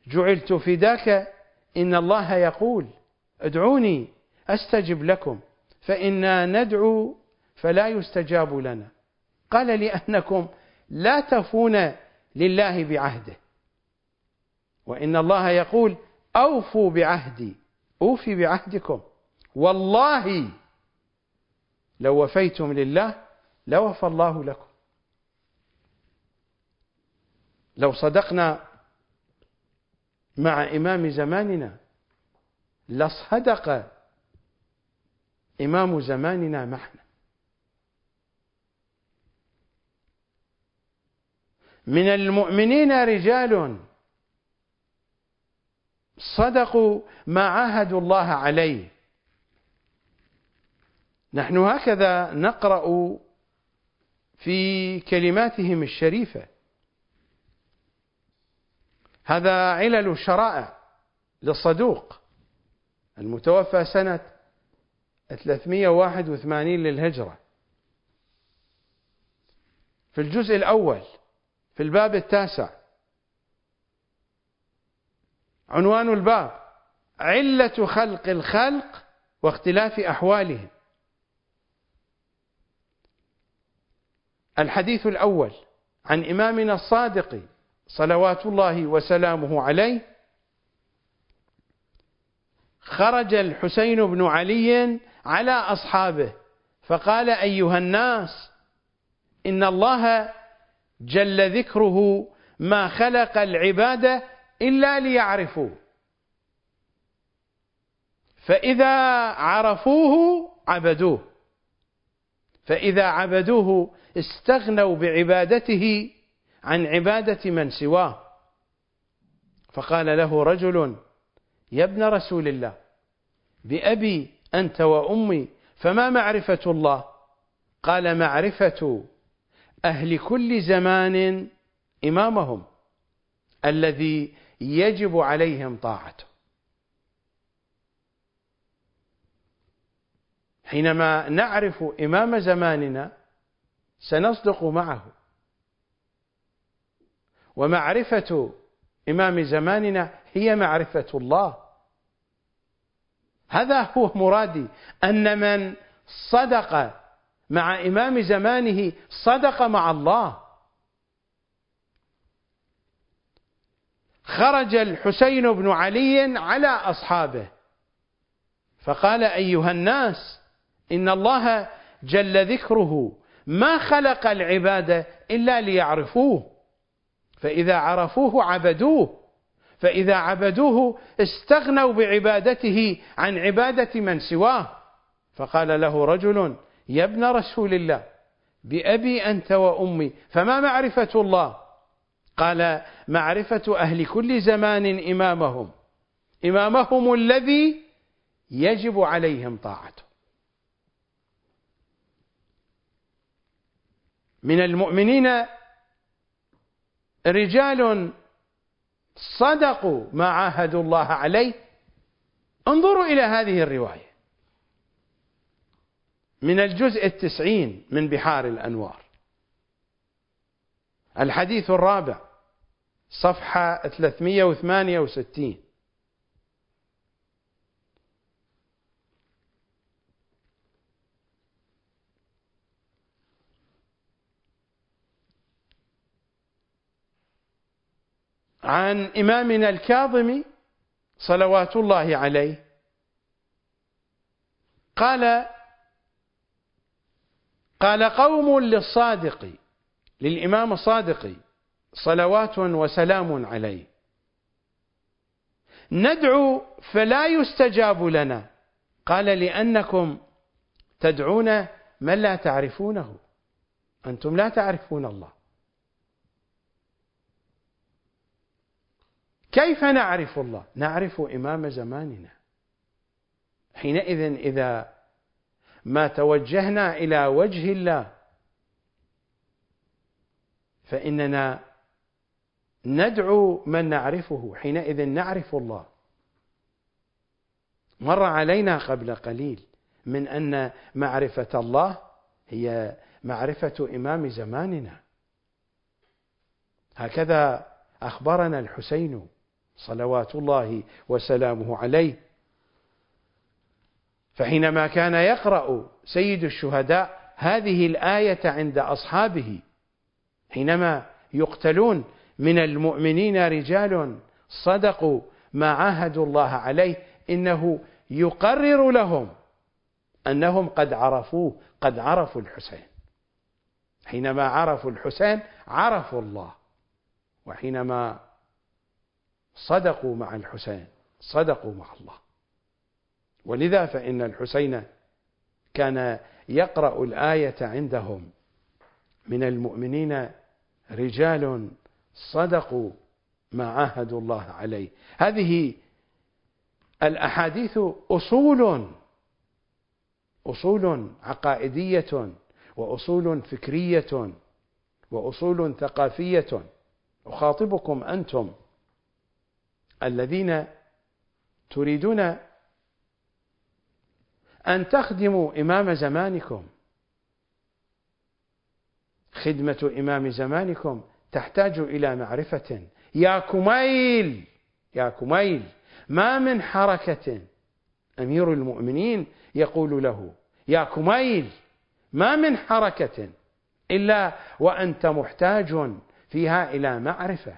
جعلت فداك إن الله يقول ادعوني أستجب لكم فإنا ندعو فلا يستجاب لنا. قال لأنكم لا تفون لله بعهده. وإن الله يقول أوفوا بعهدي أوفي بعهدكم. والله لو وفيتم لله لوفى الله لكم. لو صدقنا مع إمام زماننا لصدق إمام زماننا معنا. من المؤمنين رجال صدقوا ما عاهدوا الله عليه. نحن هكذا نقرأ في كلماتهم الشريفة. هذا علل الشرائع للصدوق. المتوفى سنة 381 للهجرة. في الجزء الأول في الباب التاسع عنوان الباب. علة خلق الخلق واختلاف أحوالهم. الحديث الأول عن إمامنا الصادق صلوات الله وسلامه عليه. خرج الحسين بن علي على أصحابه فقال أيها الناس إن الله جل ذكره ما خلق العباد إلا ليعرفوا فإذا عرفوه عبدوه. فإذا عبدوه استغنوا بعبادته عن عبادة من سواه. فقال له رجل يا ابن رسول الله بأبي أنت وأمي فما معرفة الله؟ قال معرفة أهل كل زمان إمامهم الذي يجب عليهم طاعته. حينما نعرف إمام زماننا سنصدق معه. ومعرفة إمام زماننا هي معرفة الله. هذا هو مرادي أن من صدق مع إمام زمانه صدق مع الله. خرج الحسين بن علي على أصحابه. فقال أيها الناس إن الله جل ذكره ما خلق العباد إلا ليعرفوه. فإذا عرفوه عبدوه. فإذا عبدوه استغنوا بعبادته عن عبادة من سواه. فقال له رجل يا ابن رسول الله بأبي أنت وأمي فما معرفة الله؟ قال معرفة أهل كل زمان إمامهم. إمامهم الذي يجب عليهم طاعته. من المؤمنين رجال صدقوا ما عاهدوا الله عليه. انظروا إلى هذه الرواية. من الجزء التسعين من بحار الأنوار. الحديث الرابع. صفحة 368 عن إمامنا الكاظم صلوات الله عليه. قال قال قوم للصادق للإمام الصادق صلوات وسلام عليه. ندعو فلا يستجاب لنا. قال لأنكم تدعون من لا تعرفونه. أنتم لا تعرفون الله. كيف نعرف الله؟ نعرف إمام زماننا. حينئذ إذا ما توجهنا إلى وجه الله فإننا ندعو من نعرفه حينئذ نعرف الله. مر علينا قبل قليل من أن معرفة الله هي معرفة إمام زماننا. هكذا أخبرنا الحسين صلوات الله وسلامه عليه. فحينما كان يقرأ سيد الشهداء هذه الآية عند أصحابه حينما يقتلون من المؤمنين رجال صدقوا ما عاهدوا الله عليه إنه يقرر لهم أنهم قد عرفوه قد عرفوا الحسين. حينما عرفوا الحسين عرفوا الله وحينما صدقوا مع الحسين صدقوا مع الله. ولذا فإن الحسين كان يقرأ الآية عندهم. من المؤمنين رجال صدقوا ما عاهدوا الله عليه. هذه الأحاديث أصول أصول عقائدية وأصول فكرية وأصول ثقافية. أخاطبكم أنتم الذين تريدون أن تخدموا إمام زمانكم خدمة إمام زمانكم تحتاج إلى معرفة. يا كميل يا كميل ما من حركة. أمير المؤمنين يقول له يا كميل ما من حركة. إلا وأنت محتاج فيها إلى معرفة.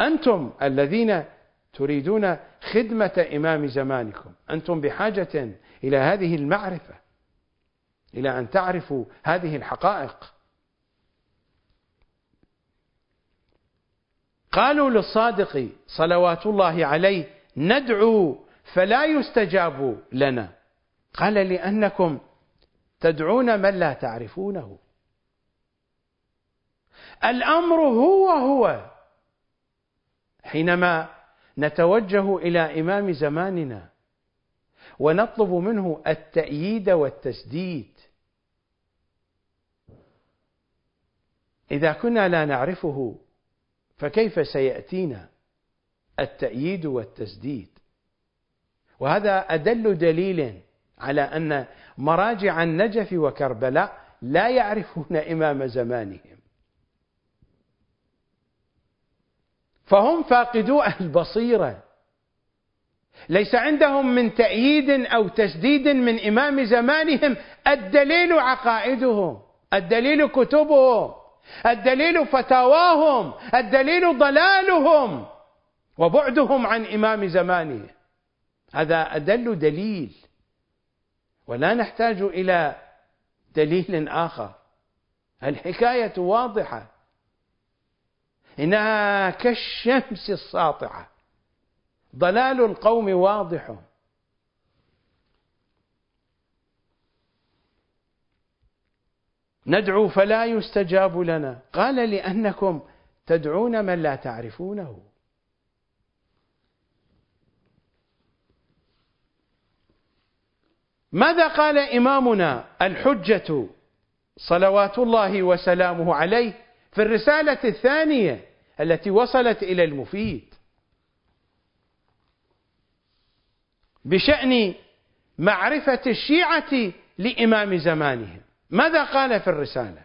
أنتم الذين تريدون خدمة إمام زمانكم أنتم بحاجة إلى هذه المعرفة. إلى أن تعرفوا هذه الحقائق. قالوا للصادق صلوات الله عليه ندعو فلا يستجاب لنا. قال لأنكم تدعون من لا تعرفونه. الأمر هو هو. حينما نتوجه إلى إمام زماننا ونطلب منه التأييد والتسديد. إذا كنا لا نعرفه فكيف سيأتينا التأييد والتسديد؟ وهذا أدل دليل على أن مراجع النجف وكربلاء لا يعرفون إمام زمانهم. فهم فاقدو البصيرة. ليس عندهم من تأييد أو تسديد من إمام زمانهم. الدليل عقائدهم الدليل كتبهم الدليل فتاواهم الدليل ضلالهم وبعدهم عن إمام زمانه. هذا أدل دليل ولا نحتاج إلى دليل آخر. الحكاية واضحة. إنها كالشمس الساطعة. ضلال القوم واضح. ندعو فلا يستجاب لنا. قال لأنكم تدعون من لا تعرفونه. ماذا قال إمامنا الحجة صلوات الله وسلامه عليه في الرسالة الثانية التي وصلت إلى المفيد؟ بشأن معرفة الشيعة لإمام زمانهم. ماذا قال في الرسالة؟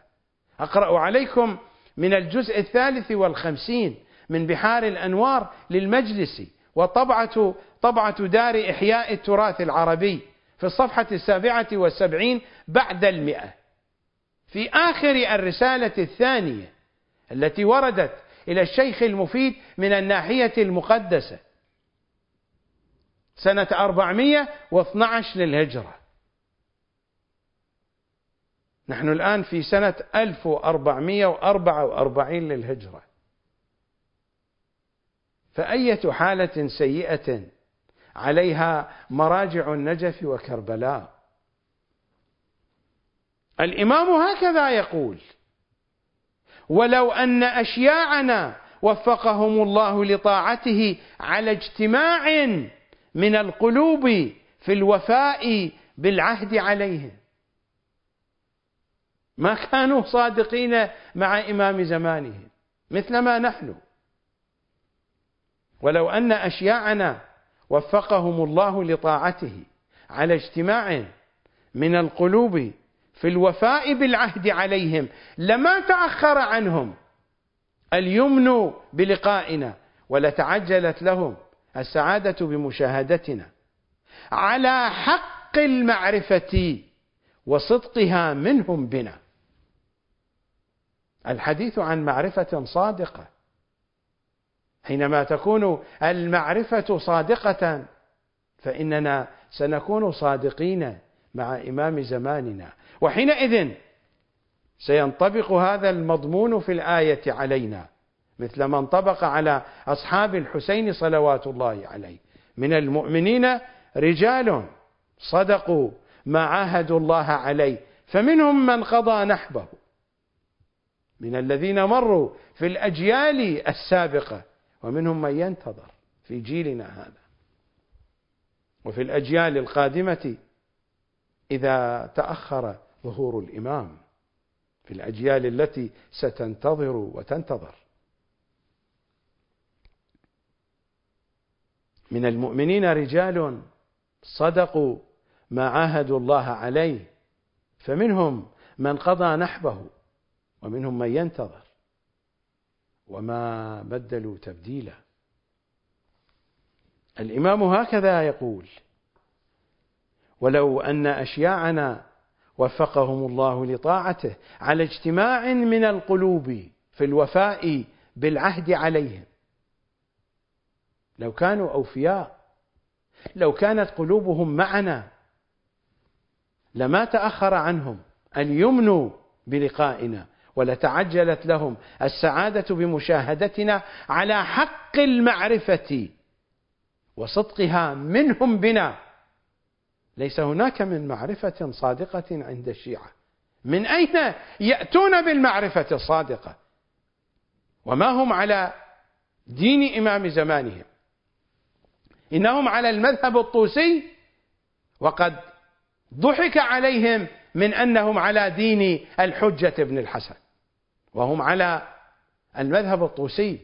أقرأ عليكم من الجزء الثالث والخمسين من بحار الأنوار للمجلس وطبعة طبعة دار إحياء التراث العربي في الصفحة السابعة والسبعين بعد المئة. في آخر الرسالة الثانية التي وردت إلى الشيخ المفيد من الناحية المقدسة سنة 412 للهجرة. نحن الآن في سنة 1444 للهجرة. فأية حالة سيئة عليها مراجع النجف وكربلاء؟ الإمام هكذا يقول ولو أن أشياعنا وفقهم الله لطاعته على اجتماع من القلوب في الوفاء بالعهد عليهم. ما كانوا صادقين مع إمام زمانهم مثل ما نحن. ولو أن أشياعنا وفقهم الله لطاعته على اجتماع من القلوب في الوفاء بالعهد عليهم لما تأخر عنهم اليمن بلقائنا ولتعجلت لهم السعادة بمشاهدتنا على حق المعرفة وصدقها منهم بنا. الحديث عن معرفة صادقة. حينما تكون المعرفة صادقة فإننا سنكون صادقين مع إمام زماننا. وحينئذ سينطبق هذا المضمون في الآية علينا. مثل ما انطبق على أصحاب الحسين صلوات الله عليه. من المؤمنين رجال صدقوا ما عاهدوا الله عليه. فمنهم من قضى نحبه. من الذين مروا في الأجيال السابقة. ومنهم من ينتظر في جيلنا هذا. وفي الأجيال القادمة إذا تأخر ظهور الإمام. في الأجيال التي ستنتظر وتنتظر. من المؤمنين رجال صدقوا ما عاهدوا الله عليه فمنهم من قضى نحبه ومنهم من ينتظر وما بدلوا تبديلا. الإمام هكذا يقول ولو أن أشياعنا وفقهم الله لطاعته على اجتماع من القلوب في الوفاء بالعهد عليهم لو كانوا أوفياء لو كانت قلوبهم معنا لما تأخر عنهم اليمن بلقائنا ولتعجلت لهم السعادة بمشاهدتنا على حق المعرفة وصدقها منهم بنا. ليس هناك من معرفة صادقة عند الشيعة. من أين يأتون بالمعرفة الصادقة؟ وما هم على دين إمام زمانهم؟ إنهم على المذهب الطوسي وقد ضحك عليهم من أنهم على دين الحجة بن الحسن. وهم على المذهب الطوسي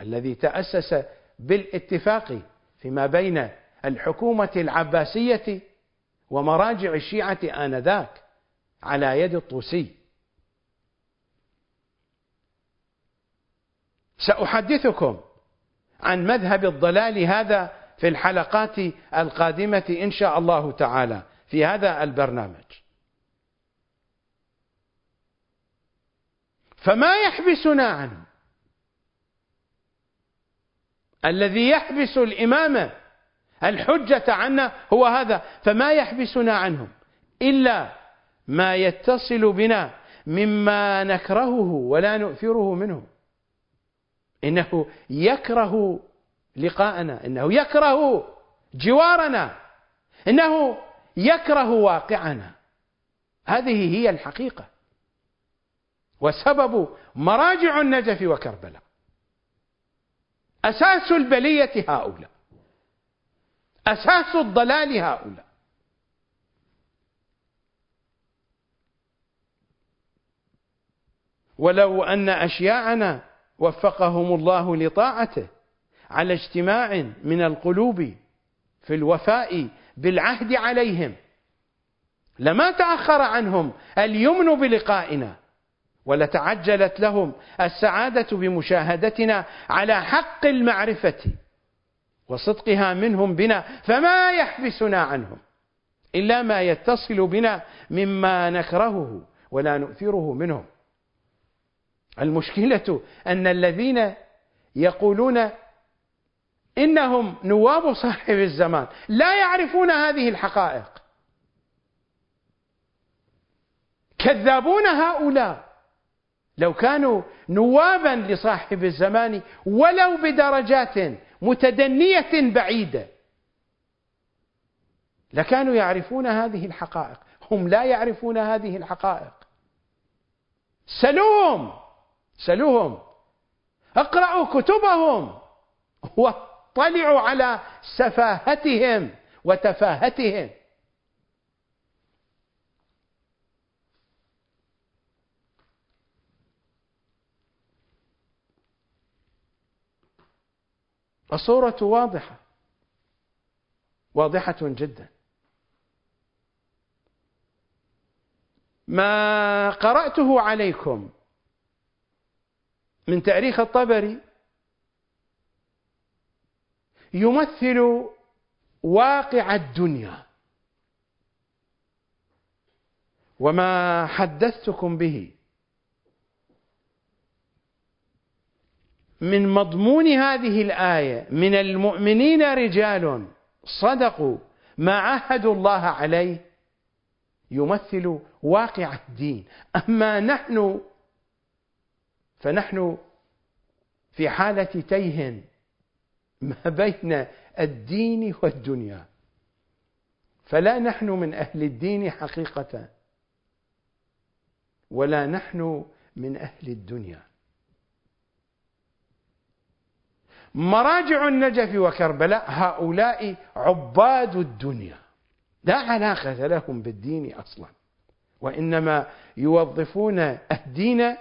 الذي تأسس بالاتفاق فيما بين الحكومة العباسية ومراجع الشيعة آنذاك على يد الطوسي. سأحدثكم عن مذهب الضلال هذا في الحلقات القادمة إن شاء الله تعالى. في هذا البرنامج. فما يحبسنا عنه؟ الذي يحبس الإمامة الحجة عنا هو هذا. فما يحبسنا عنهم إلا ما يتصل بنا مما نكرهه ولا نؤثره منه. إنه يكره لقاءنا إنه يكره جوارنا إنه يكره واقعنا. هذه هي الحقيقة. وسبب مراجع النجف وكربلاء. أساس البلية هؤلاء. أساس الضلال هؤلاء. ولو أن أشياعنا وفقهم الله لطاعته على اجتماع من القلوب في الوفاء بالعهد عليهم. لما تأخر عنهم اليمن بلقائنا ولتعجلت لهم السعادة بمشاهدتنا على حق المعرفة وصدقها منهم بنا فما يحبسنا عنهم إلا ما يتصل بنا مما نكرهه ولا نؤثره منهم. المشكلة أن الذين يقولون إنهم نواب صاحب الزمان لا يعرفون هذه الحقائق. كذابون هؤلاء. لو كانوا نوابا لصاحب الزمان ولو بدرجات متدنية بعيدة لكانوا يعرفون هذه الحقائق. هم لا يعرفون هذه الحقائق. سلوهم! سلوهم اقرأوا كتبهم. واطلعوا على سفاهتهم وتفاهتهم. الصورة واضحة. واضحة جدا. ما قرأته عليكم من تاريخ الطبري يمثل واقع الدنيا. وما حدثتكم به من مضمون هذه الآية من المؤمنين رجال صدقوا ما عاهدوا الله عليه. يمثل واقع الدين. أما نحن فنحن في حالة تيه ما بين الدين والدنيا. فلا نحن من أهل الدين حقيقة ولا نحن من أهل الدنيا. مراجع النجف وكربلاء هؤلاء عباد الدنيا. لا علاقة لهم بالدين أصلا وإنما يوظفون الدين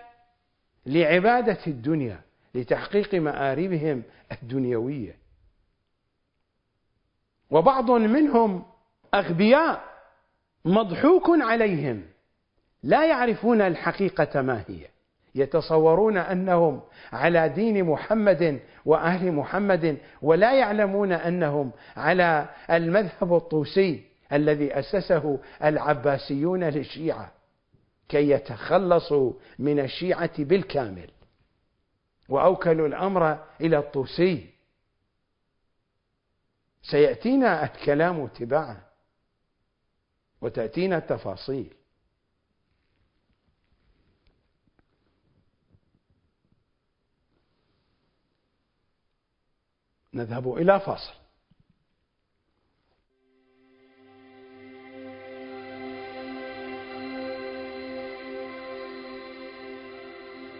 لعبادة الدنيا لتحقيق مآربهم الدنيوية. وبعض منهم أغبياء مضحوك عليهم لا يعرفون الحقيقة ما هي. يتصورون أنهم على دين محمد وأهل محمد ولا يعلمون أنهم على المذهب الطوسي الذي أسسه العباسيون للشيعة. كي يتخلصوا من الشيعة بالكامل. وأوكلوا الأمر إلى الطوسي. سيأتينا الكلام تباعا وتأتينا التفاصيل. نذهب إلى فاصل.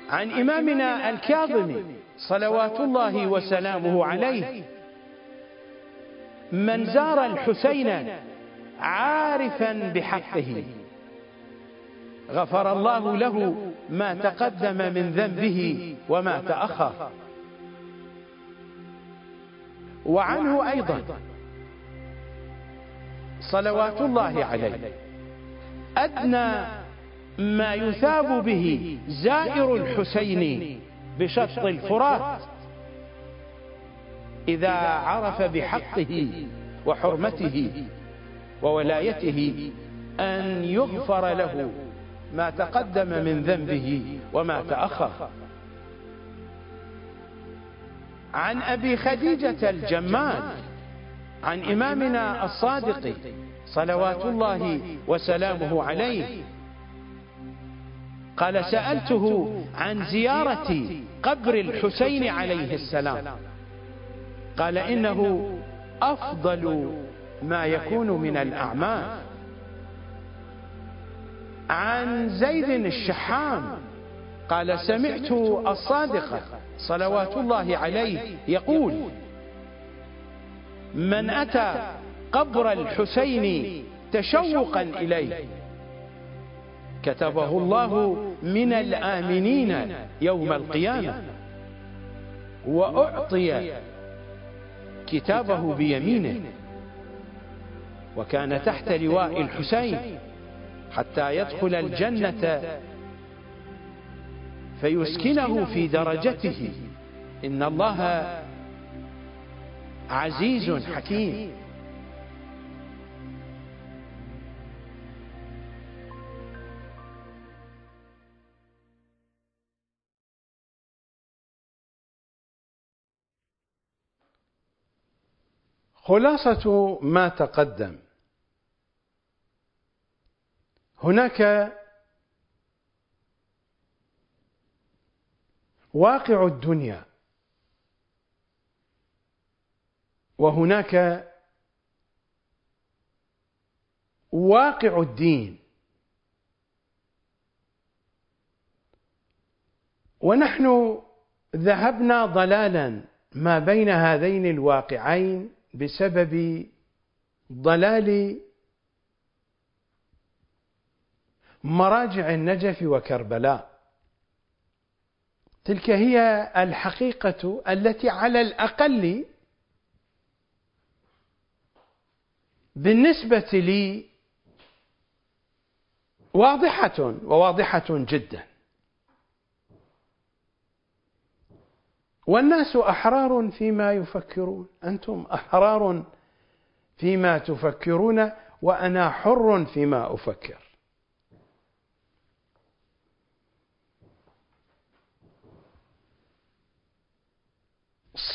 عن إمامنا الكاظم صلوات الله وسلامه عليه. من زار الحسين عارفا بحقه. غفر الله له ما تقدم من ذنبه وما تأخر. وعنه أيضا صلوات الله عليه. أدنى ما يثاب به زائر الحسين بشط الفرات. إذا عرف بحقه وحرمته وولايته أن يغفر له ما تقدم من ذنبه وما تأخر. عن أبي خديجة الجمال عن إمامنا الصادق صلوات الله وسلامه عليه قال سألته عن زيارة قبر الحسين عليه السلام. قال إنه أفضل ما يكون من الأعمال. عن زيد الشحام. قال سمعت الصادق صلوات الله عليه يقول من أتى قبر الحسين تشوقا إليه. كتبه الله من الآمنين يوم القيامة. وأعطي كتابه بيمينه. وكان تحت لواء الحسين حتى يدخل الجنة فيسكنه في درجته. إن الله عزيز حكيم. خلاصة ما تقدم. هناك واقع الدنيا. وهناك واقع الدين. ونحن ذهبنا ضلالا ما بين هذين الواقعين بسبب ضلال مراجع النجف وكربلاء. تلك هي الحقيقة التي على الأقل بالنسبة لي واضحة وواضحة جدا. والناس أحرار فيما يفكرون. أنتم أحرار فيما تفكرون وأنا حر فيما أفكر.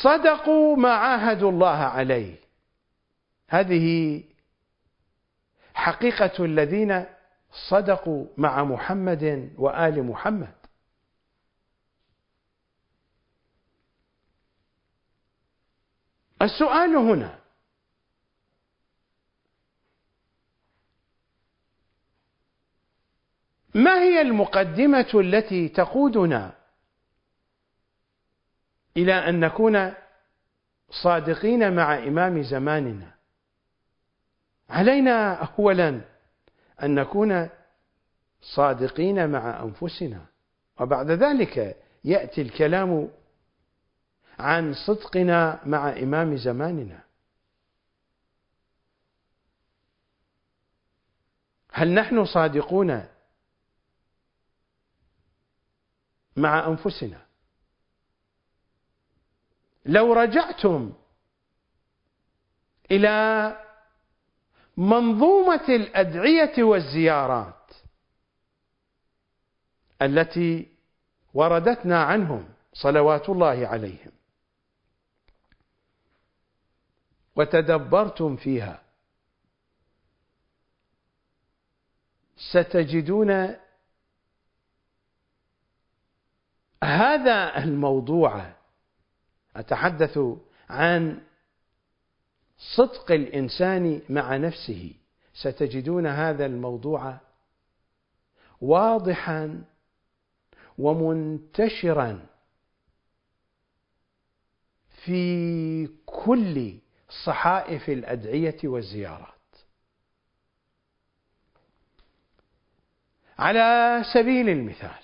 صدقوا ما عاهدوا الله عليه. هذه حقيقة الذين صدقوا مع محمد وآل محمد. السؤال هنا. ما هي المقدمة التي تقودنا إلى أن نكون صادقين مع إمام زماننا؟ علينا أولا أن نكون صادقين مع أنفسنا وبعد ذلك يأتي الكلام عن صدقنا مع إمام زماننا. هل نحن صادقون مع أنفسنا؟ لو رجعتم إلى منظومة الأدعية والزيارات التي وردتنا عنهم صلوات الله عليهم وتدبرتم فيها. ستجدون هذا الموضوع أتحدث عن صدق الإنسان مع نفسه. ستجدون هذا الموضوع واضحا ومنتشرا في كل صحائف الأدعية والزيارات. على سبيل المثال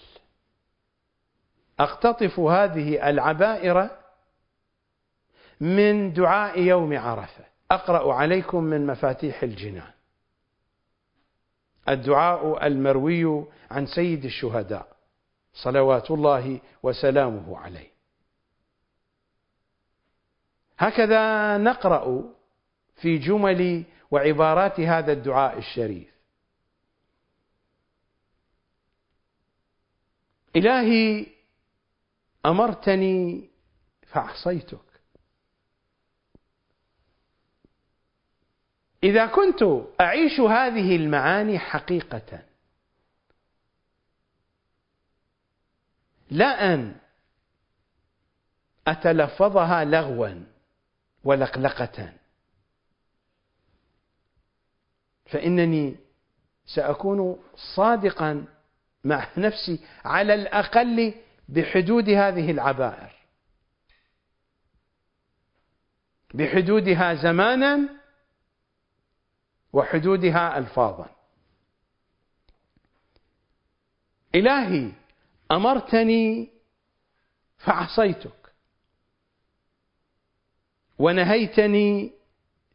أقتطف هذه العبائر من دعاء يوم عرفة. أقرأ عليكم من مفاتيح الجنان. الدعاء المروي عن سيد الشهداء صلوات الله وسلامه عليه. هكذا نقرأ في جمل وعبارات هذا الدعاء الشريف. إلهي أمرتني فعصيتك إذا كنت أعيش هذه المعاني حقيقة لا أن أتلفظها لغوا. ولقلقة فإنني سأكون صادقا مع نفسي على الأقل بحدود هذه العبائر. بحدودها زمانا وحدودها الفاظا. إلهي أمرتني فعصيتك ونهيتني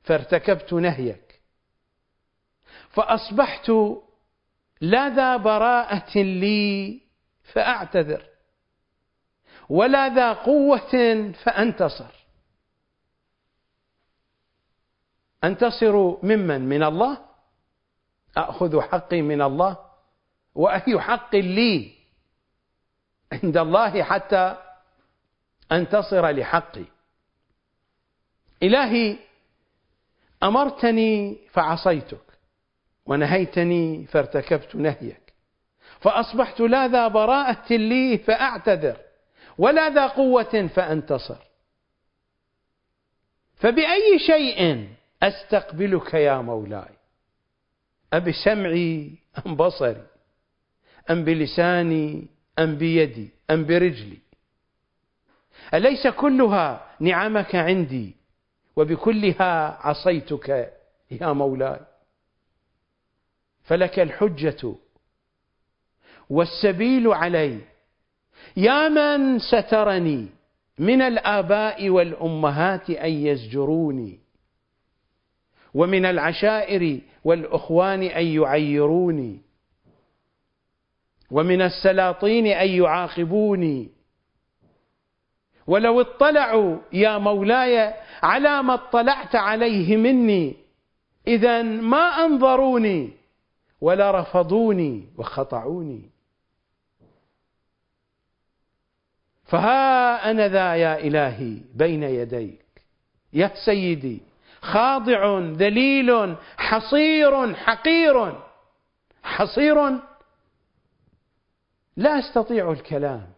فارتكبت نهيك. فأصبحت لا ذا براءة لي فأعتذر ولا ذا قوة فأنتصر. أنتصر ممن؟ من الله؟ أخذ حقي من الله؟ وأي حق لي؟ عند الله حتى أنتصر لحقي. إلهي أمرتني فعصيتك ونهيتني فارتكبت نهيك. فأصبحت لا ذا براءة لي فأعتذر ولا ذا قوة فأنتصر. فبأي شيء أستقبلك يا مولاي؟ أبسمعي أم بصري؟ أم بلساني؟ أم بيدي؟ أم برجلي؟ أليس كلها نعمك عندي؟ وبكلها عصيتك يا مولاي. فلك الحجة والسبيل علي. يا من سترني من الآباء والأمهات أن يزجروني ومن العشائر والأخوان أن يعيروني ومن السلاطين أن يعاقبوني ولو اطلعوا يا مولاي على ما اطلعت عليه مني إذا ما أنظروني ولا رفضوني وخطعوني فها أنا ذا يا إلهي بين يديك. يا سيدي خاضع ذليل حصير حقير. حصير لا أستطيع الكلام.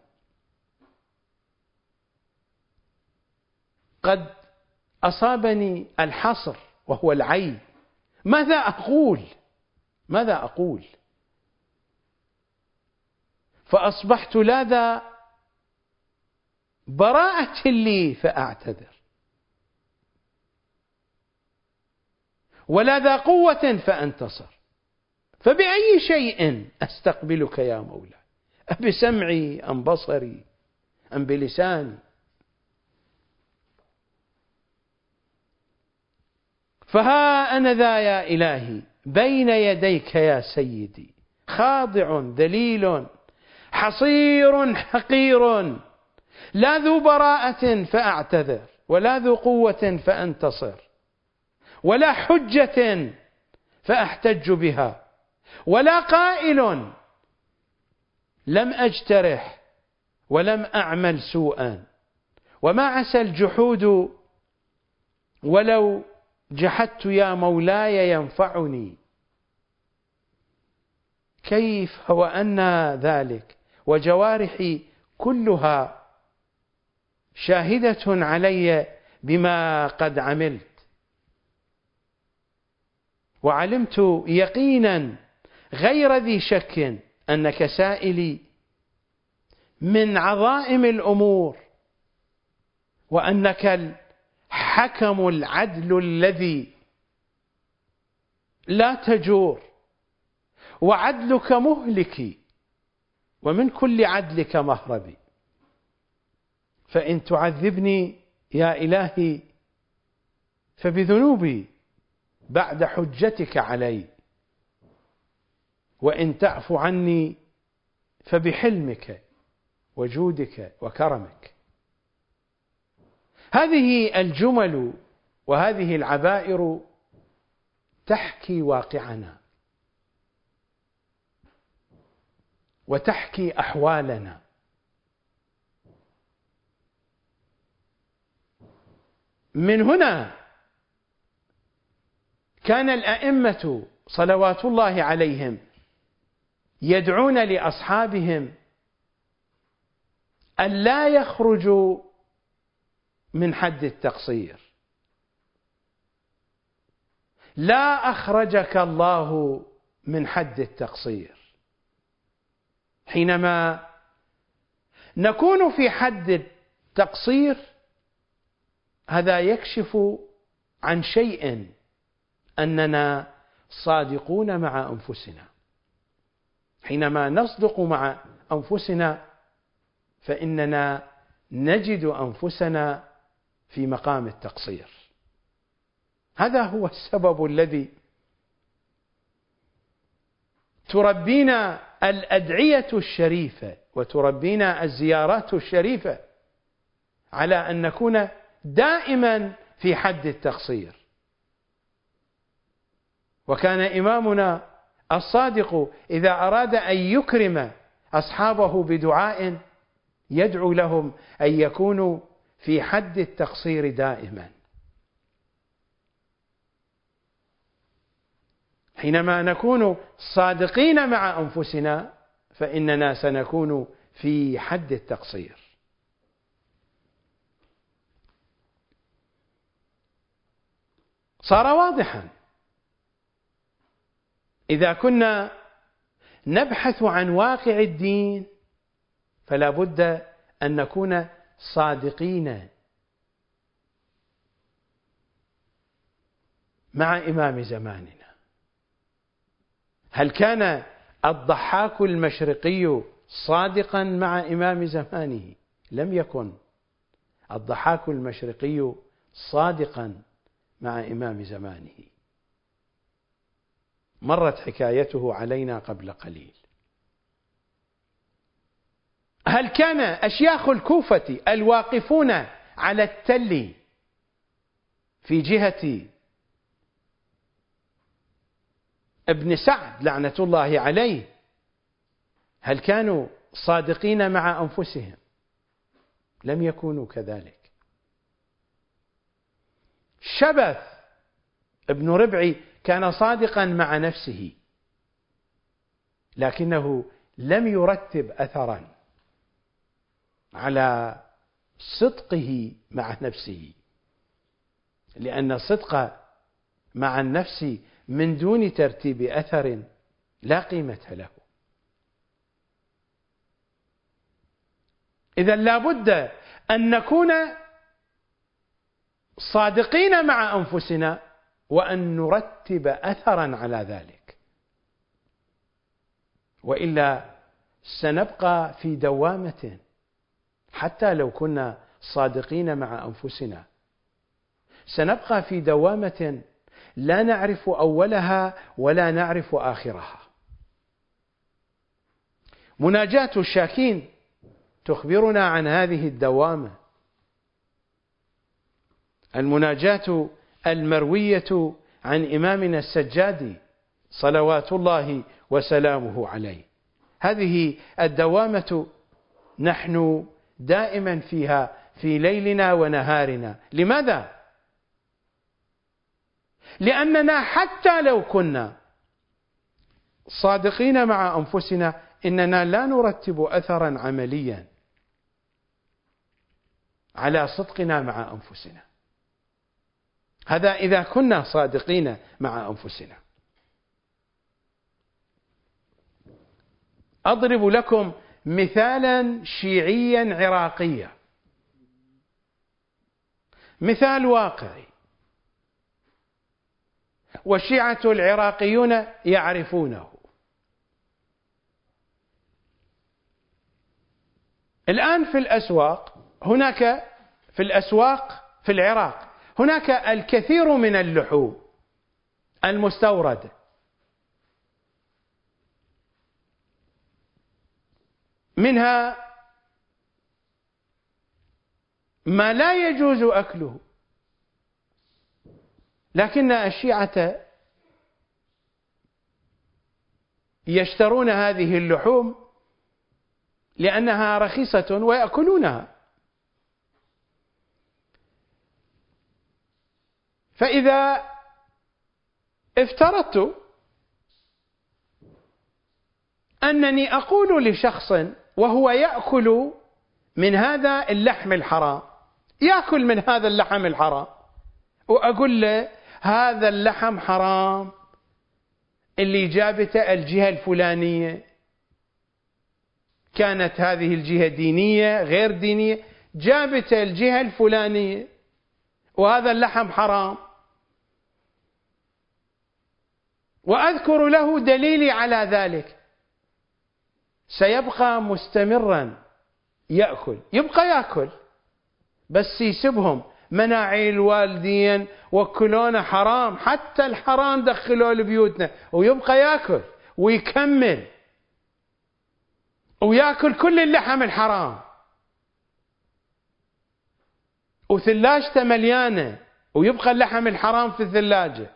قد أصابني الحصر وهو العين. ماذا أقول؟ ماذا أقول؟ فأصبحت لا ذا براءة لي فأعتذر. ولا ذا قوة فأنتصر. فبأي شيء أستقبلك يا مولاي؟ أبسمعي أم بصري أم بلساني؟ فها أنا ذا يا إلهي بين يديك يا سيدي. خاضع ذليل حصير حقير. لا ذو براءة فأعتذر ولا ذو قوة فأنتصر ولا حجة فأحتج بها ولا قائل لم أجترح ولم أعمل سوءا. وما عسى الجحود ولو جحدت يا مولاي ينفعني. كيف وأن ذلك؟ وجوارحي كلها شاهدة علي بما قد عملت. وعلمت يقينا غير ذي شك أنك سائلي من عظائم الأمور وأنك الحكم العدل الذي لا تجور. وعدلك مهلكي ومن كل عدلك مهربي. فإن تعذبني يا إلهي فبذنوبي بعد حجتك علي. وإن تعف عني فبحلمك وجودك وكرمك. هذه الجمل وهذه العبائر تحكي واقعنا. وتحكي أحوالنا. من هنا كان الأئمة صلوات الله عليهم يدعون لأصحابهم ألا يخرجوا من حد التقصير. لا أخرجك الله من حد التقصير. حينما نكون في حد التقصير هذا يكشف عن شيء أننا صادقون مع أنفسنا. حينما نصدق مع أنفسنا فإننا نجد أنفسنا في مقام التقصير. هذا هو السبب الذي تربينا الأدعية الشريفة وتربينا الزيارات الشريفة على أن نكون دائما في حد التقصير. وكان إمامنا الصادق إذا أراد أن يكرم أصحابه بدعاء يدعو لهم أن يكونوا في حد التقصير دائما. حينما نكون صادقين مع أنفسنا فإننا سنكون في حد التقصير. صار واضحا. إذا كنا نبحث عن واقع الدين فلا بد أن نكون صادقين. مع إمام زماننا. هل كان الضحاك المشرقي صادقا مع إمام زمانه؟ لم يكن. الضحاك المشرقي صادقا مع إمام زمانه. مرت حكايته علينا قبل قليل. هل كان أشياخ الكوفة الواقفون على التل في جهة ابن سعد لعنة الله عليه؟ هل كانوا صادقين مع أنفسهم؟ لم يكونوا كذلك. شبث ابن ربعي كان صادقا مع نفسه لكنه لم يرتب اثرا. على صدقه مع نفسه. لأن الصدق مع النفس من دون ترتيب أثر لا قيمة له. إذا لابد أن نكون صادقين مع أنفسنا وأن نرتب اثرا على ذلك. وإلا سنبقى في دوامة حتى لو كنا صادقين مع أنفسنا. سنبقى في دوامة لا نعرف أولها ولا نعرف آخرها. مناجاة الشاكين تخبرنا عن هذه الدوامة. المناجاة المروية عن إمامنا السجادي صلوات الله وسلامه عليه. هذه الدوامة نحن دائما فيها في ليلنا ونهارنا. لماذا؟ لأننا حتى لو كنا صادقين مع أنفسنا إننا لا نرتب اثرا عمليا على صدقنا مع أنفسنا. هذا إذا كنا صادقين مع أنفسنا. أضرب لكم مثالا شيعيا عراقيا. مثال واقعي. والشيعة العراقيون يعرفونه. الآن في الأسواق هناك في الأسواق في العراق هناك الكثير من اللحوم المستوردة. منها ما لا يجوز أكله. لكن الشيعة يشترون هذه اللحوم لأنها رخيصة ويأكلونها. فإذا افترضت أنني أقول لشخص وهو يأكل من هذا اللحم الحرام. يأكل من هذا اللحم الحرام. وأقول له هذا اللحم حرام. اللي جابته الجهة الفلانية. كانت هذه الجهة دينية غير دينية. جابته الجهة الفلانية. وهذا اللحم حرام. وأذكر له دليلي على ذلك. سيبقى مستمرا يأكل. يبقى يأكل. بس يسبهم مناعي الوالدين وكلونا حرام. حتى الحرام دخلوه لبيوتنا. ويبقى يأكل. ويكمل. ويأكل كل اللحم الحرام. وثلاجته مليانة. ويبقى اللحم الحرام في الثلاجة.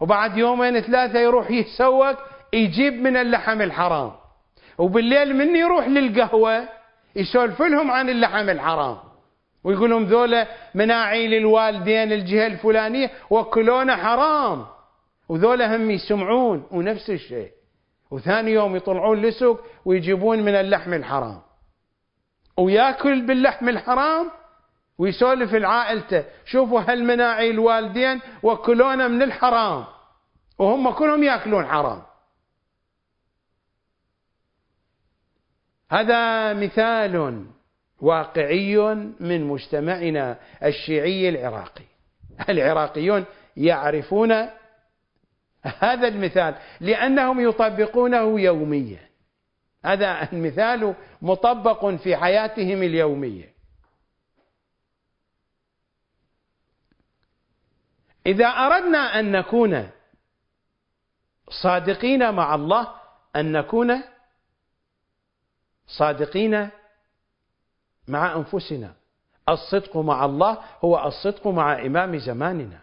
وبعد يومين ثلاثة يروح يتسوق يجيب من اللحم الحرام. وبالليل من يروح للقهوة يسولف لهم عن اللحم الحرام. ويقول لهم ذولا مناعي للوالدين الجهة الفلانية وكلونا حرام. وذولا هم يسمعون ونفس الشيء. وثاني يوم يطلعون لسوق ويجيبون من اللحم الحرام. ويأكل باللحم الحرام ويسولف لعائلته. شوفوا هالمناعي الوالدين وكلونا من الحرام. وهم كلهم يأكلون حرام. هذا مثال واقعي من مجتمعنا الشيعي العراقي. العراقيون يعرفون هذا المثال لأنهم يطبقونه يوميا. هذا المثال مطبق في حياتهم اليومية. إذا أردنا أن نكون صادقين مع الله أن نكون صادقين مع أنفسنا. الصدق مع الله هو الصدق مع إمام زماننا.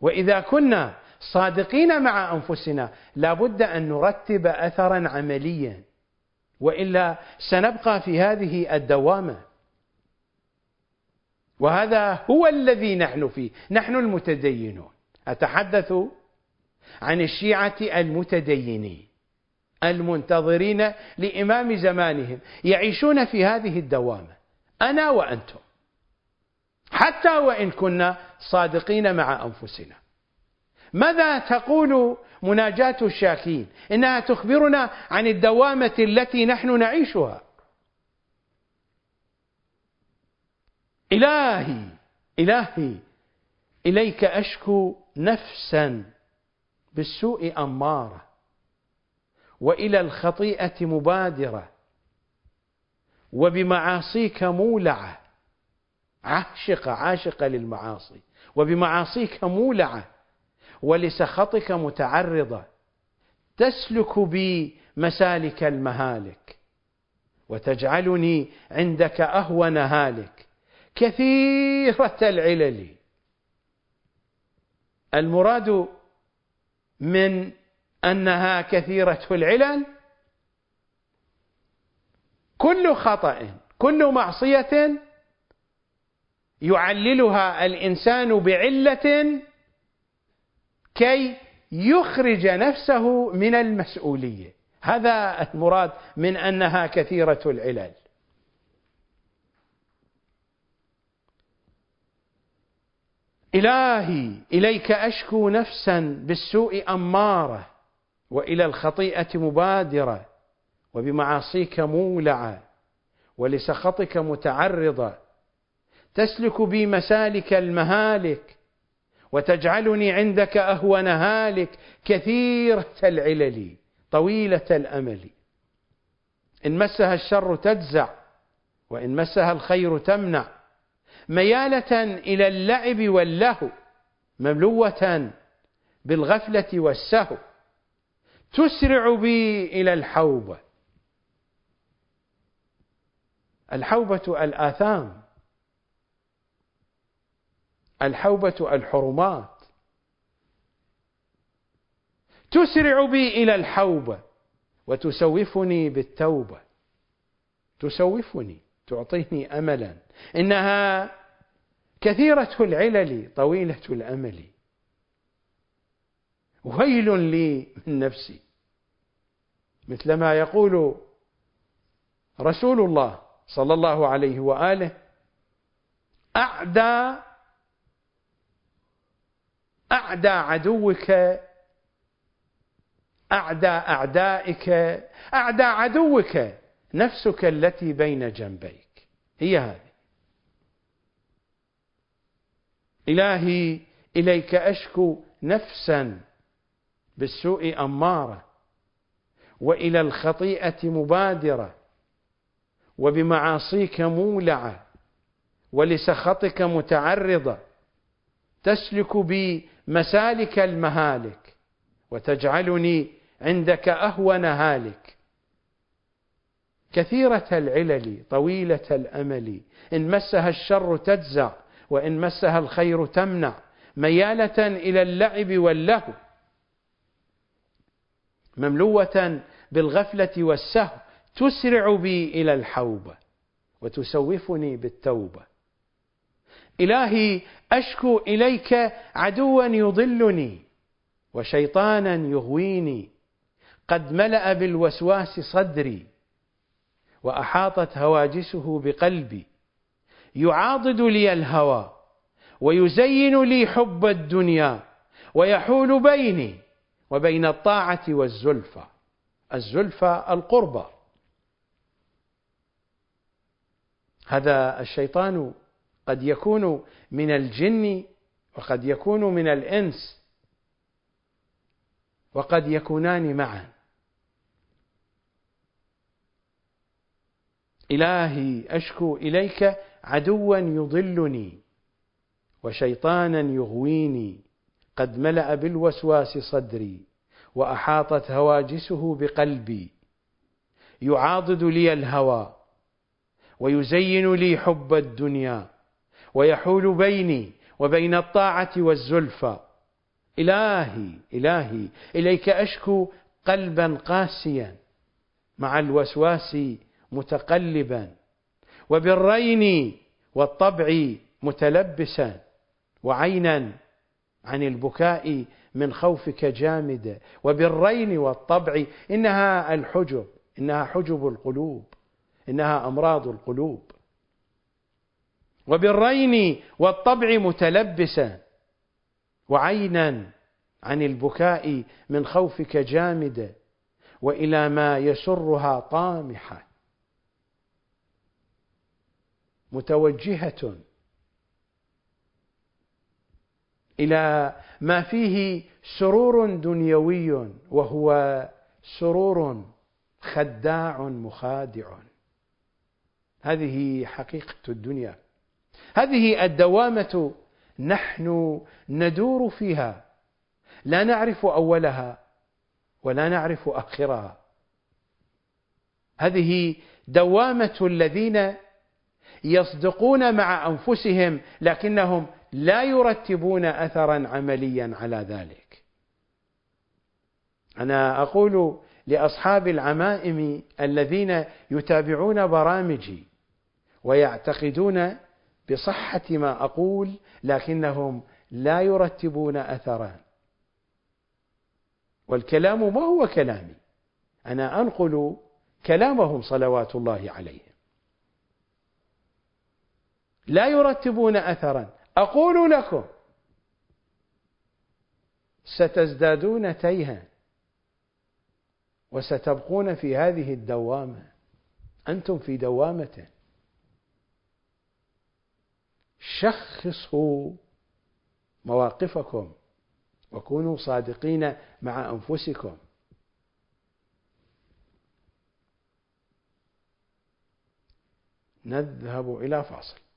وإذا كنا صادقين مع أنفسنا لابد أن نرتب أثرا عمليا وإلا سنبقى في هذه الدوامة. وهذا هو الذي نحن فيه. نحن المتدينون. أتحدث عن الشيعة المتدينين. المنتظرين لإمام زمانهم يعيشون في هذه الدوامة أنا وأنتم حتى وإن كنا صادقين مع أنفسنا. ماذا تقول مناجاة الشاكين؟ إنها تخبرنا عن الدوامة التي نحن نعيشها. إلهي إلهي إليك أشكو نفسا بالسوء أمارة. وإلى الخطيئة مبادرة. وبمعاصيك مولعة. عاشقة عاشقة للمعاصي. وبمعاصيك مولعة. ولسخطك متعرضة. تسلك بي مسالك المهالك. وتجعلني عندك أهون هالك كثيرة العلل. المراد من أنها كثيرة العلل كل خطأ كل معصية يعللها الإنسان بعلة كي يخرج نفسه من المسؤولية. هذا المراد من أنها كثيرة العلل. إلهي إليك أشكو نفسا بالسوء أمارة. وإلى الخطيئة مبادرة وبمعاصيك مولعة ولسخطك متعرضة. تسلك بي مسالك المهالك وتجعلني عندك أهون هالك كثيرة العلل طويلة الأمل. إن مسها الشر تجزع وإن مسها الخير تمنع. ميالة إلى اللعب واللهو مملوة بالغفلة والسهو. تسرع بي إلى الحوبة. الحوبة الآثام. الحوبة الحرمات. تسرع بي إلى الحوبة وتسوفني بالتوبة. تسوفني تعطيني أملا. إنها كثيرة العلل طويلة الأمل. ويل لي من نفسي مثلما يقول رسول الله صلى الله عليه وآله أعدى أعدى عدوك أعدى أعدائك أعدى عدوك نفسك التي بين جنبيك. هي هذه. إلهي إليك أشكو نفسا. بالسوء أمارة وإلى الخطيئة مبادرة وبمعاصيك مولعة ولسخطك متعرضة تسلك بي مسالك المهالك وتجعلني عندك أهون هالك. كثيرة العلل طويلة الأمل إن مسها الشر تجزع وإن مسها الخير تمنع ميالة إلى اللعب واللهو. مملوة بالغفلة والسهو تسرع بي إلى الحوبة وتسوفني بالتوبة إلهي أشكو إليك عدوا يضلني وشيطانا يغويني. قد ملأ بالوسواس صدري وأحاطت هواجسه بقلبي. يعاضد لي الهوى ويزين لي حب الدنيا ويحول بيني وبين الطاعة والزلفى. الزلفى القربى هذا الشيطان قد يكون من الجن وقد يكون من الإنس وقد يكونان معا. إلهي أشكو إليك عدوا يضلني وشيطانا يغويني. قد ملأ بالوسواس صدري وأحاطت هواجسه بقلبي. يعاضد لي الهوى ويزين لي حب الدنيا ويحول بيني وبين الطاعة والزلفى إلهي إلهي إليك أشكو قلبا قاسيا مع الوسواس متقلبا وبالرين والطبع متلبسا وعينا عن البكاء من خوفك جامدة وبالرين والطبع إنها الحجب إنها حجب القلوب إنها أمراض القلوب. وبالرين والطبع متلبسا وعينا عن البكاء من خوفك جامدة وإلى ما يسرها طامحة. متوجهة إلى ما فيه سرور دنيوي وهو سرور خداع مخادع. هذه حقيقة الدنيا. هذه الدوامة نحن ندور فيها. لا نعرف أولها ولا نعرف آخرها. هذه دوامة الذين يصدقون مع أنفسهم لكنهم لا يرتبون أثرا عمليا على ذلك. أنا أقول لأصحاب العمائم الذين يتابعون برامجي ويعتقدون بصحة ما أقول لكنهم لا يرتبون أثرا. والكلام ما هو كلامي. أنا أنقل كلامهم صلوات الله عليهم لا يرتبون أثرا. أقول لكم ستزدادون تيها وستبقون في هذه الدوامة. أنتم في دوامة. شخصوا مواقفكم وكونوا صادقين مع أنفسكم. نذهب إلى فاصل.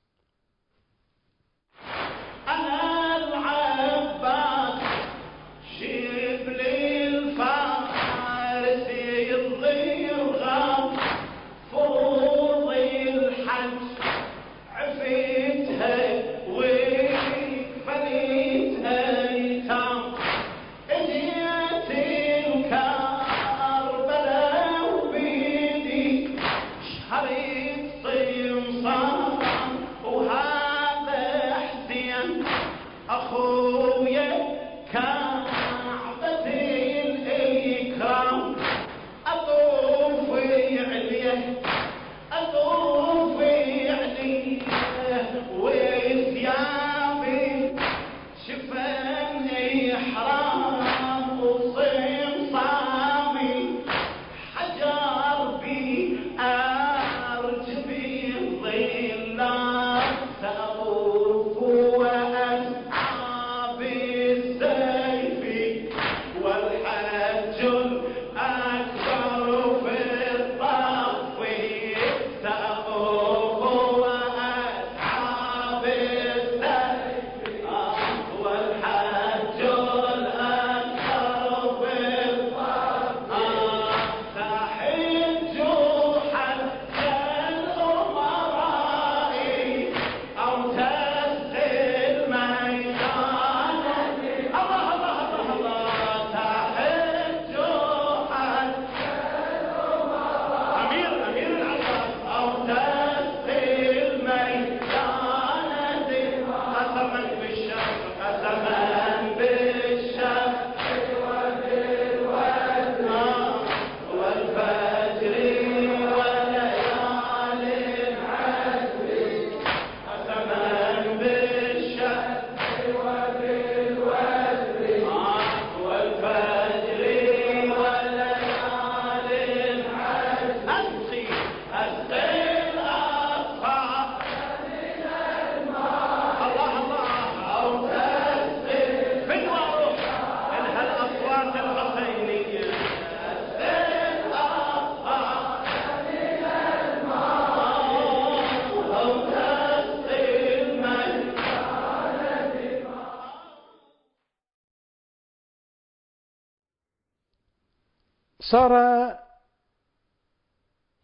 صار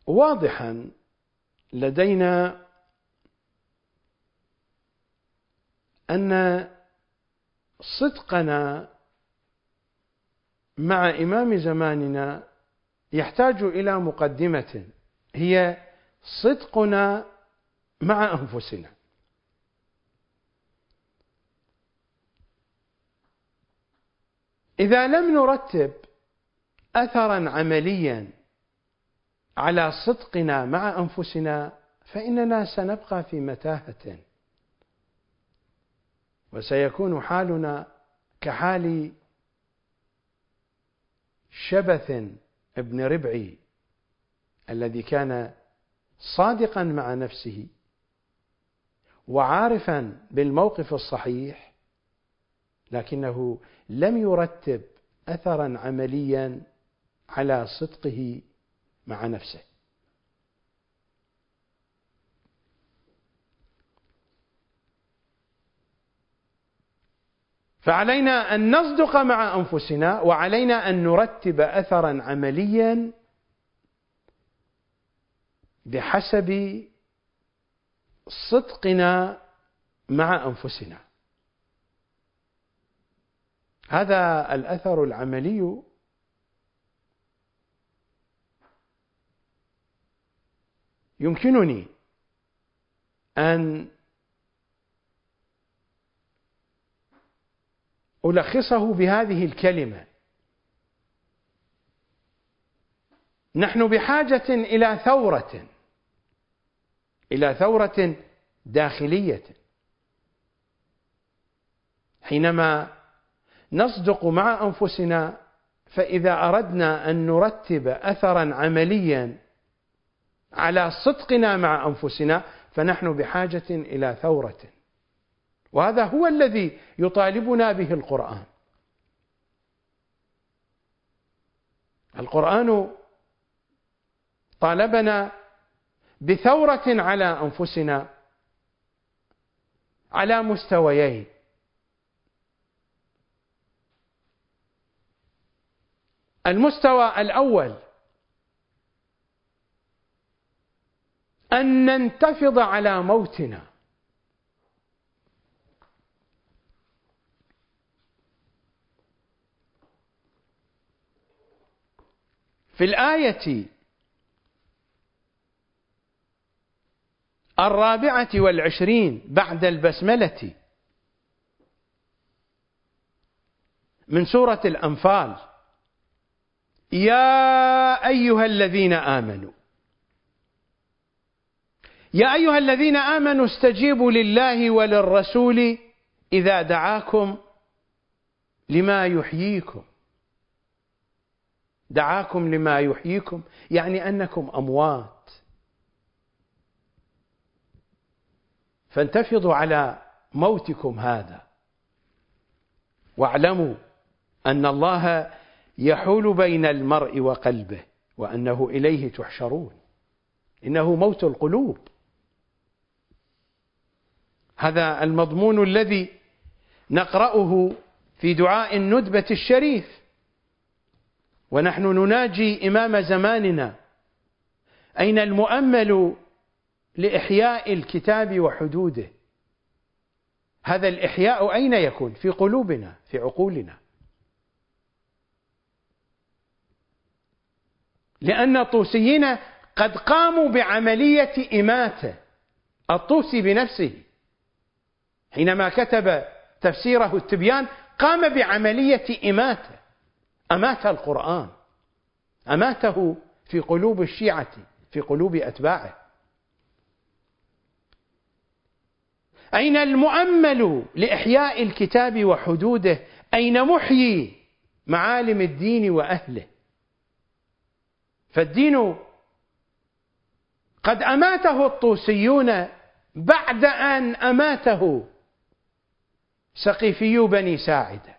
واضحا لدينا أن صدقنا مع إمام زماننا يحتاج إلى مقدمة. هي صدقنا مع أنفسنا. إذا لم نرتب أثرا عمليا على صدقنا مع أنفسنا فإننا سنبقى في متاهة. وسيكون حالنا كحال شبث ابن ربعي الذي كان صادقا مع نفسه وعارفا بالموقف الصحيح لكنه لم يرتب اثرا عمليا على صدقه مع نفسه. فعلينا أن نصدق مع أنفسنا وعلينا أن نرتب اثرا عمليا بحسب صدقنا مع أنفسنا. هذا الأثر العملي يمكنني أن ألخصه بهذه الكلمة. نحن بحاجة إلى ثورة إلى ثورة داخلية. حينما نصدق مع أنفسنا فإذا أردنا أن نرتب أثرا عمليا على صدقنا مع أنفسنا فنحن بحاجة إلى ثورة. وهذا هو الذي يطالبنا به القرآن. القرآن طالبنا بثورة على أنفسنا على مستويين. المستوى الأول أن ننتفض على موتنا. في الآية الرابعة والعشرين بعد البسملة من سورة الأنفال يا أيها الذين آمنوا يا أيها الذين آمنوا استجيبوا لله وللرسول إذا دعاكم لما يحييكم. دعاكم لما يحييكم يعني أنكم أموات. فانتفضوا على موتكم هذا. واعلموا أن الله يحول بين المرء وقلبه وأنه إليه تحشرون. إنه موت القلوب. هذا المضمون الذي نقرأه في دعاء الندبة الشريف. ونحن نناجي إمام زماننا. أين المؤمل لإحياء الكتاب وحدوده؟ هذا الإحياء أين يكون؟ في قلوبنا في عقولنا. لأن الطوسيين قد قاموا بعملية إماتة. الطوسي بنفسه. حينما كتب تفسيره التبيان قام بعملية إماتة. أمات القرآن. أماته في قلوب الشيعة في قلوب أتباعه. أين المؤمل لإحياء الكتاب وحدوده؟ أين محيي معالم الدين وأهله؟ فالدين قد أماته الطوسيون بعد أن أماته سقيفي بني ساعده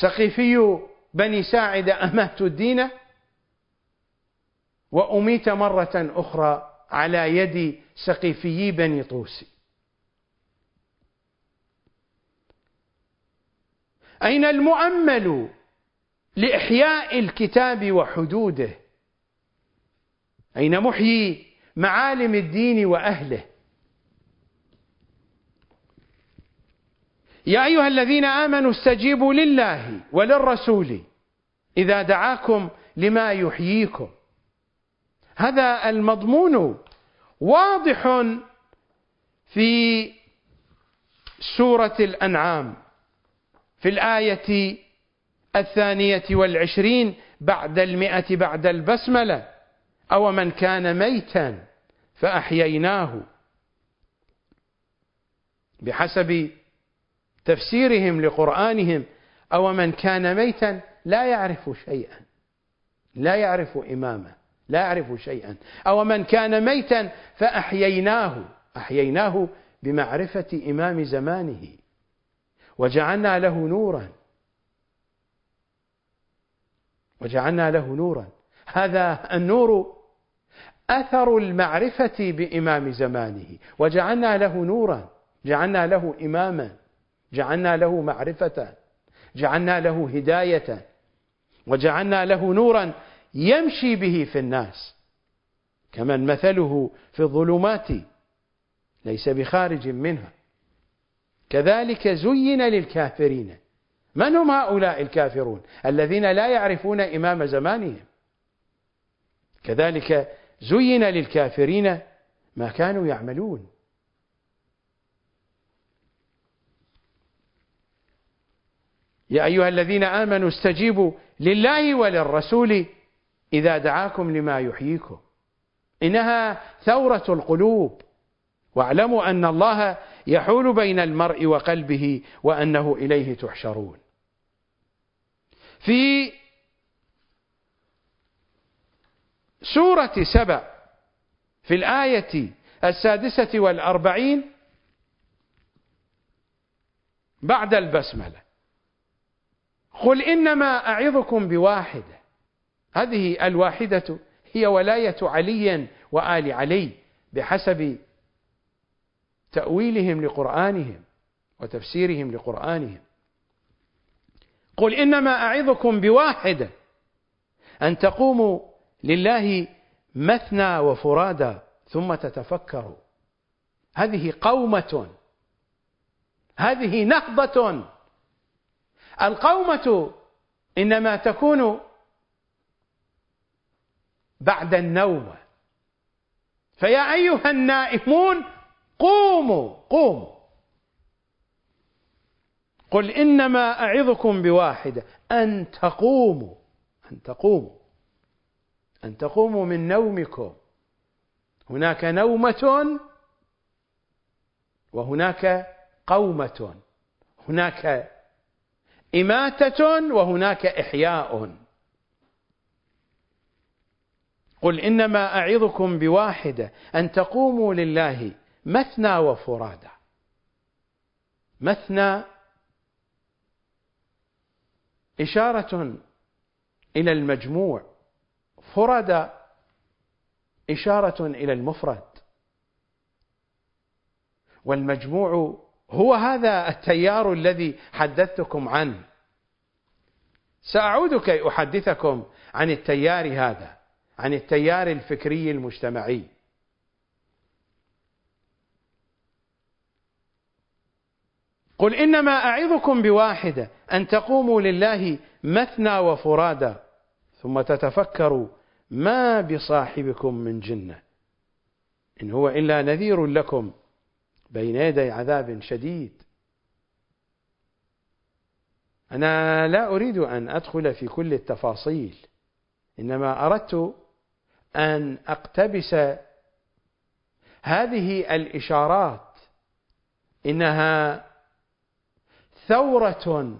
سقيفي بني ساعدة أماتوا الدين وأميت مرة أخرى على يد سقيفي بني طوسي أين المؤمل لإحياء الكتاب وحدوده؟ أين محيي معالم الدين وأهله. يا أيها الذين آمنوا استجيبوا لله وللرسول إذا دعاكم لما يحييكم. هذا المضمون واضح في سورة الأنعام في الآية الثانية والعشرين بعد المئة بعد البسملة. أو من كان ميتا فأحييناه. بحسب تفسيرهم لقرآنهم أو من كان ميتا لا يعرف شيئا لا يعرف إمامه لا يعرف شيئا. أو من كان ميتا فأحييناه أحييناه بمعرفة إمام زمانه. وجعلنا له نورا. وجعلنا له نورا. هذا النور أثر المعرفة بإمام زمانه. وجعلنا له نورا جعلنا له إماما جعلنا له معرفة جعلنا له هداية وجعلنا له نورا يمشي به في الناس. كمن مثله في الظلمات ليس بخارج منها. كذلك زين للكافرين. من هم هؤلاء الكافرون؟ الذين لا يعرفون إمام زمانهم. كذلك زين للكافرين ما كانوا يعملون. يا أيها الذين آمنوا استجيبوا لله وللرسول إذا دعاكم لما يحييكم. إنها ثورة القلوب. واعلموا أن الله يحول بين المرء وقلبه وأنه إليه تحشرون. في سورة سبع في الآية السادسة والأربعين بعد البسملة. قل إنما أعظكم بواحدة. هذه الواحدة هي ولاية علي وآل علي بحسب تأويلهم لقرآنهم وتفسيرهم لقرآنهم. قل إنما أعظكم بواحدة أن تقوموا لله مثنى وفرادى ثم تتفكروا هذه قومة. هذه نهضة القومة إنما تكون بعد النوم. فيا أيها النائمون قوموا قوموا. قل إنما أعظكم بواحدة أن تقوموا أن تقوموا. أن تقوموا من نومكم. هناك نومة وهناك قومة. هناك إماتة وهناك إحياء. قل إنما أعظكم بواحدة أن تقوموا لله مثنى وفرادى. مثنى إشارة إلى المجموع. فرد إشارة إلى المفرد. والمجموع هو هذا التيار الذي حدثتكم عنه. سأعود كي أحدثكم عن التيار هذا عن التيار الفكري المجتمعي. قل إنما أعظكم بواحدة أن تقوموا لله مثنى وفرادى. ثم تتفكروا ما بصاحبكم من جنة. إن هو إلا نذير لكم بين يدي عذاب شديد. أنا لا أريد أن أدخل في كل التفاصيل إنما أردت أن أقتبس هذه الإشارات إنها ثورة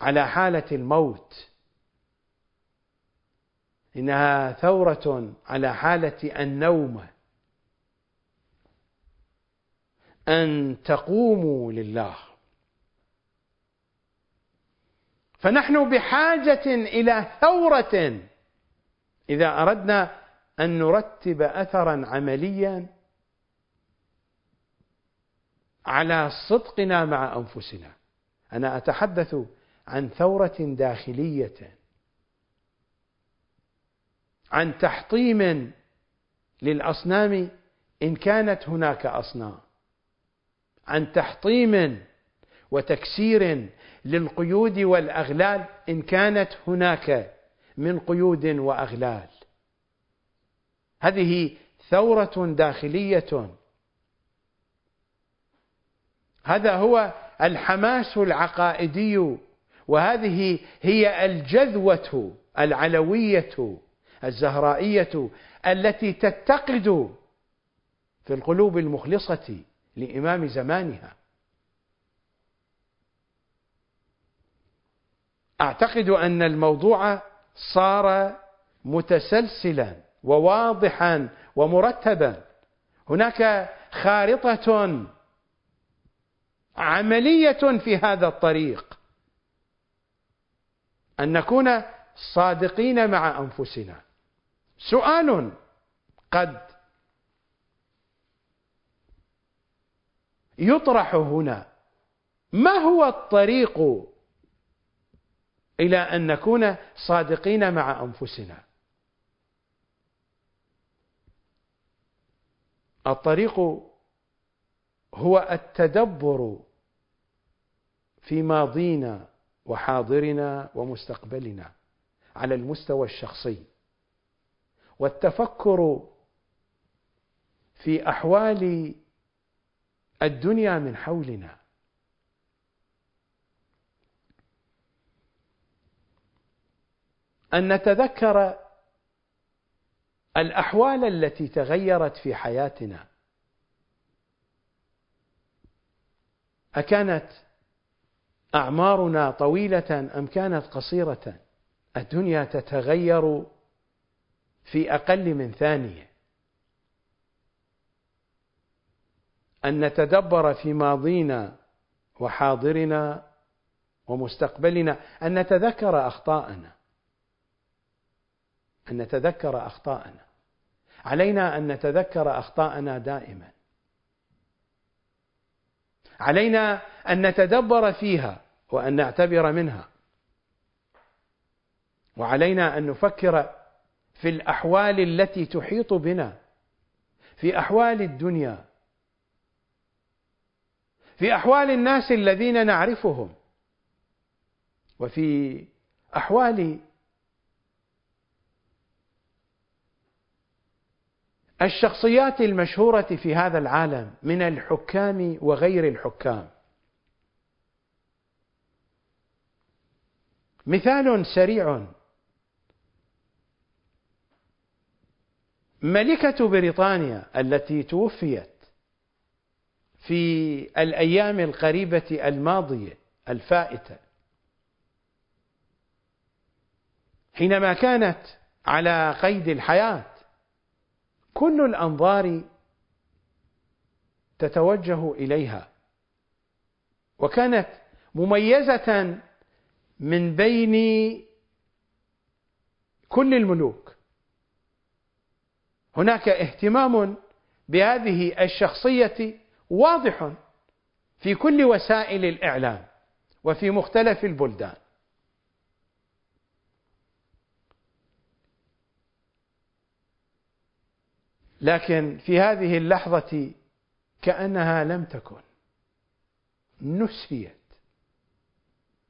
على حالة الموت. إنها ثورة على حالة النوم. أن تقوموا لله. فنحن بحاجة إلى ثورة. إذا أردنا أن نرتب أثرا عمليا على صدقنا مع أنفسنا. أنا أتحدث عن ثورة داخلية. عن تحطيم للأصنام إن كانت هناك أصنام. عن تحطيم وتكسير للقيود والأغلال إن كانت هناك من قيود وأغلال. هذه ثورة داخلية. هذا هو الحماس العقائدي وهذه هي الجذوة العلوية. الزهرائية التي تتقد في القلوب المخلصة لإمام زمانها. أعتقد أن الموضوع صار متسلسلا وواضحا ومرتبا. هناك خارطة عملية في هذا الطريق. أن نكون صادقين مع أنفسنا. سؤال قد يطرح هنا. ما هو الطريق إلى أن نكون صادقين مع أنفسنا؟ الطريق هو التدبر في ماضينا وحاضرنا ومستقبلنا على المستوى الشخصي. والتفكر في أحوال الدنيا من حولنا. أن نتذكر الأحوال التي تغيرت في حياتنا. أكانت أعمارنا طويلة أم كانت قصيرة؟ الدنيا تتغير في أقل من ثانية. أن نتدبر في ماضينا وحاضرنا ومستقبلنا. أن نتذكر أخطاءنا. أن نتذكر أخطاءنا. علينا أن نتذكر أخطاءنا دائما. علينا أن نتدبر فيها وأن نعتبر منها. وعلينا أن نفكر في الأحوال التي تحيط بنا في أحوال الدنيا في أحوال الناس الذين نعرفهم وفي أحوال الشخصيات المشهورة في هذا العالم من الحكام وغير الحكام. مثال سريع ملكة بريطانيا التي توفيت في الأيام القريبة الماضية الفائتة حينما كانت على قيد الحياة كل الأنظار تتوجه إليها وكانت مميزة من بين كل الملوك. هناك اهتمام بهذه الشخصية واضح في كل وسائل الإعلام وفي مختلف البلدان. لكن في هذه اللحظة كأنها لم تكن. نسيت.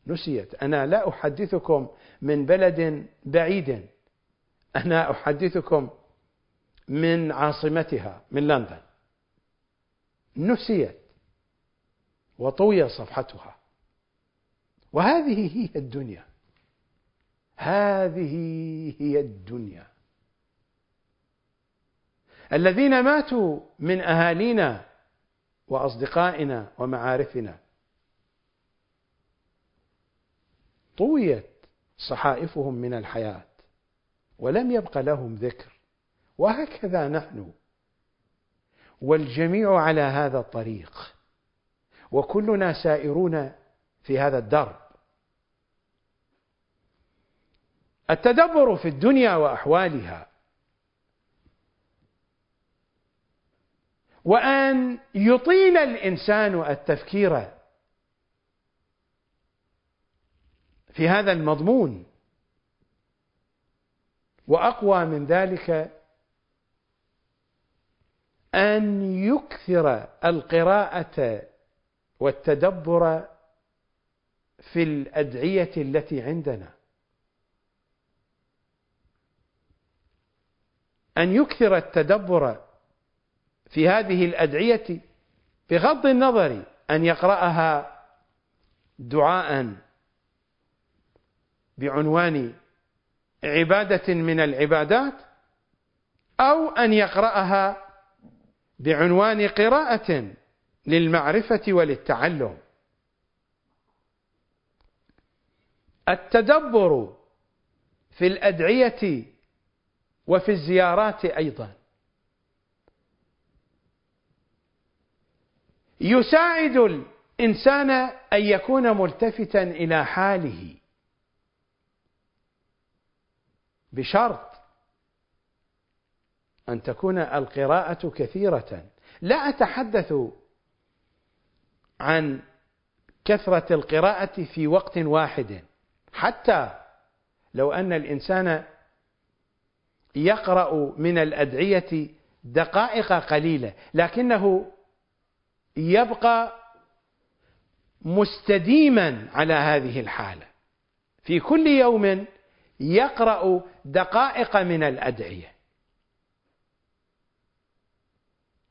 نسيت. أنا لا أحدثكم من بلد بعيد. أنا أحدثكم من عاصمتها من لندن. نسيت. وطوي صفحتها. وهذه هي الدنيا. هذه هي الدنيا. الذين ماتوا من أهالينا وأصدقائنا ومعارفنا. طويت صحائفهم من الحياة. ولم يبق لهم ذكر. وهكذا نحن. والجميع على هذا الطريق. وكلنا سائرون في هذا الدرب. التدبر في الدنيا وأحوالها. وأن يطيل الإنسان التفكير في هذا المضمون. وأقوى من ذلك أن يكثر القراءة والتدبر في الأدعية التي عندنا. أن يكثر التدبر في هذه الأدعية بغض النظر أن يقرأها دعاء بعنوان عبادة من العبادات أو أن يقرأها بعنوان قراءة للمعرفة وللتعلم. التدبر في الأدعية وفي الزيارات أيضا. يساعد الإنسان أن يكون ملتفتا إلى حاله بشرط أن تكون القراءة كثيرة. لا أتحدث عن كثرة القراءة في وقت واحد. حتى لو أن الإنسان يقرأ من الأدعية دقائق قليلة لكنه يبقى مستديما على هذه الحالة. في كل يوم يقرأ دقائق من الأدعية.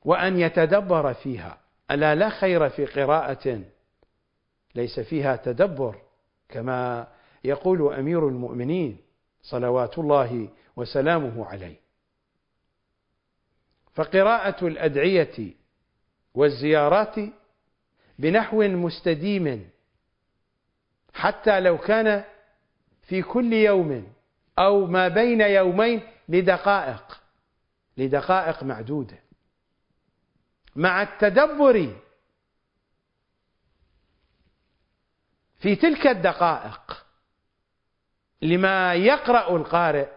وأن يتدبر فيها. ألا لا خير في قراءة ليس فيها تدبر كما يقول أمير المؤمنين صلوات الله وسلامه عليه. فقراءة الأدعية والزيارات بنحو مستديم حتى لو كان في كل يوم أو ما بين يومين لدقائق لدقائق معدودة. مع التدبر في تلك الدقائق لما يقرأ القارئ.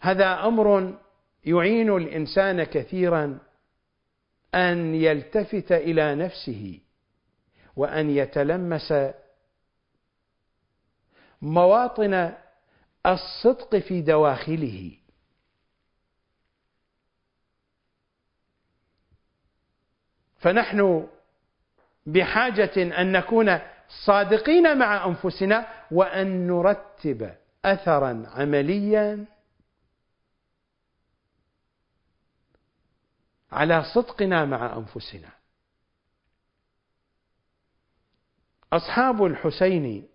هذا أمر يعين الإنسان كثيرا أن يلتفت إلى نفسه وأن يتلمس مواطن الصدق في دواخله. فنحن بحاجة أن نكون صادقين مع أنفسنا وأن نرتب أثرا عمليا على صدقنا مع أنفسنا. أصحاب الحسين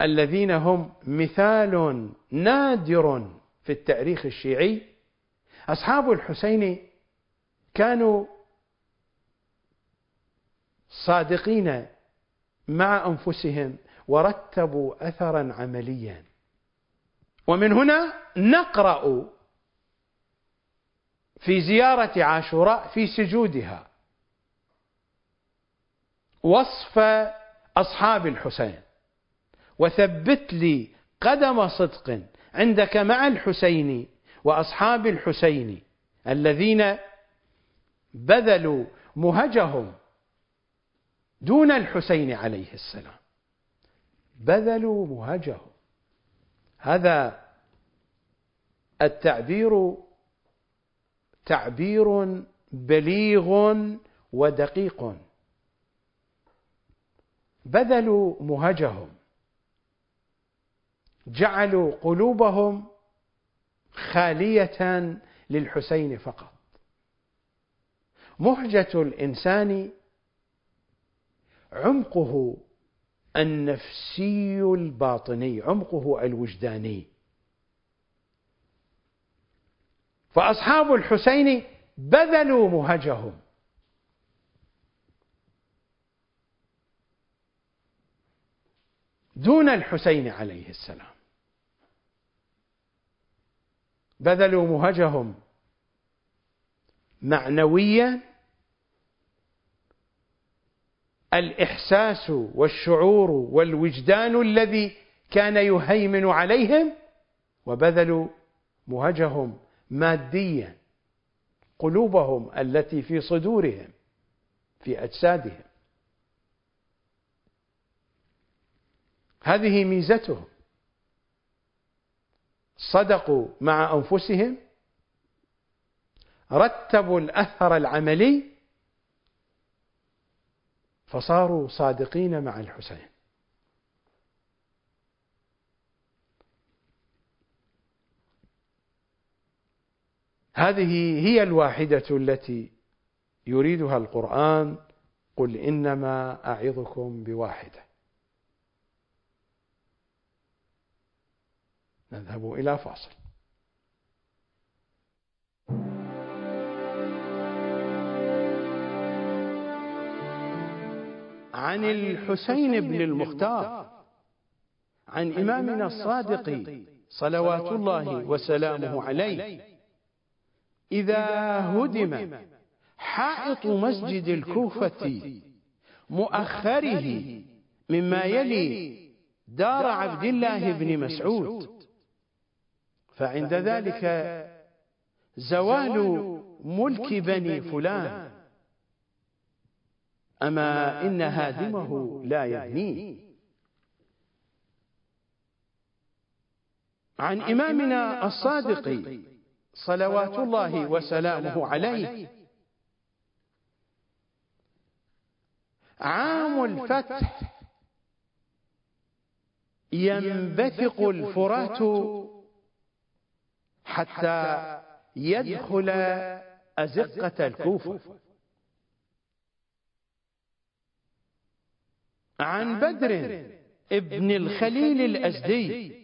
الذين هم مثال نادر في التاريخ الشيعي أصحاب الحسين كانوا صادقين مع أنفسهم ورتبوا أثرا عمليا. ومن هنا نقرأ في زيارة عاشوراء في سجودها. وصف أصحاب الحسين. وثبت لي قدم صدق عندك مع الحسين وأصحاب الحسين الذين بذلوا مهجهم دون الحسين عليه السلام. بذلوا مهجهم. هذا التعبير تعبير بليغ ودقيق. بذلوا مهجهم. جعلوا قلوبهم خالية للحسين فقط. مهجة الإنسان عمقه النفسي الباطني عمقه الوجداني. فأصحاب الحسين بذلوا مهجهم. دون الحسين عليه السلام. بذلوا مهجهم معنويا الإحساس والشعور والوجدان الذي كان يهيمن عليهم وبذلوا مهجهم ماديا قلوبهم التي في صدورهم في أجسادهم. هذه ميزتهم. صدقوا مع أنفسهم رتبوا الأثر العملي فصاروا صادقين مع الحسين. هذه هي الواحدة التي يريدها القرآن. قل إنما أعظكم بواحدة. نذهب إلى فاصل. عن الحسين بن المختار عن إمامنا الصادق صلوات الله وسلامه عليه. إذا هدم حائط مسجد الكوفة مؤخره مما يلي دار عبد الله بن مسعود. فعند ذلك زوال ملك بني فلان. أما إن هادمه لا يبنيه عن إمامنا الصادق صلوات الله وسلامه عليه. عام الفتح ينبثق الفرات حتى يدخل أزقة الكوفة. عن بدر ابن الخليل الأزدي.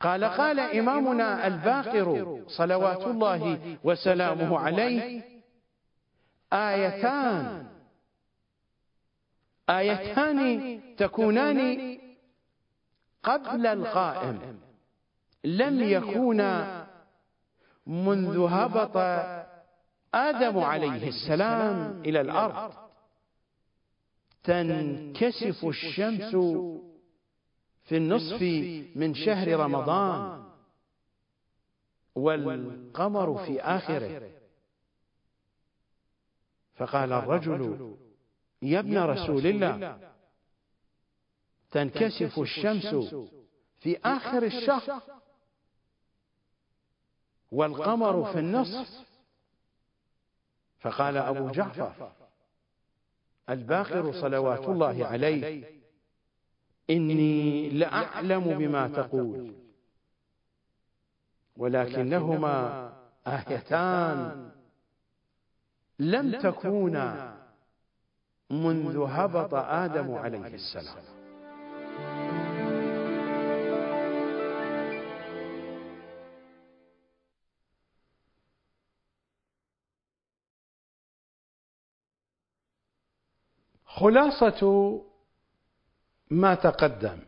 قال قال إمامنا الباقر صلوات الله وسلامه عليه آيتان. آيتان تكونان قبل القائم. لم يكونا منذ هبط آدم عليه السلام إلى الأرض. تنكسف الشمس في النصف من شهر رمضان. والقمر في آخره. فقال الرجل يا ابن رسول الله تنكسف الشمس في آخر الشهر. والقمر في النصف. فقال أبو جعفر الباقر صلوات الله عليه. إني لأعلم بما تقول. ولكنهما آيتان. لم تكونا منذ هبط آدم عليه السلام. خلاصة ما تقدم.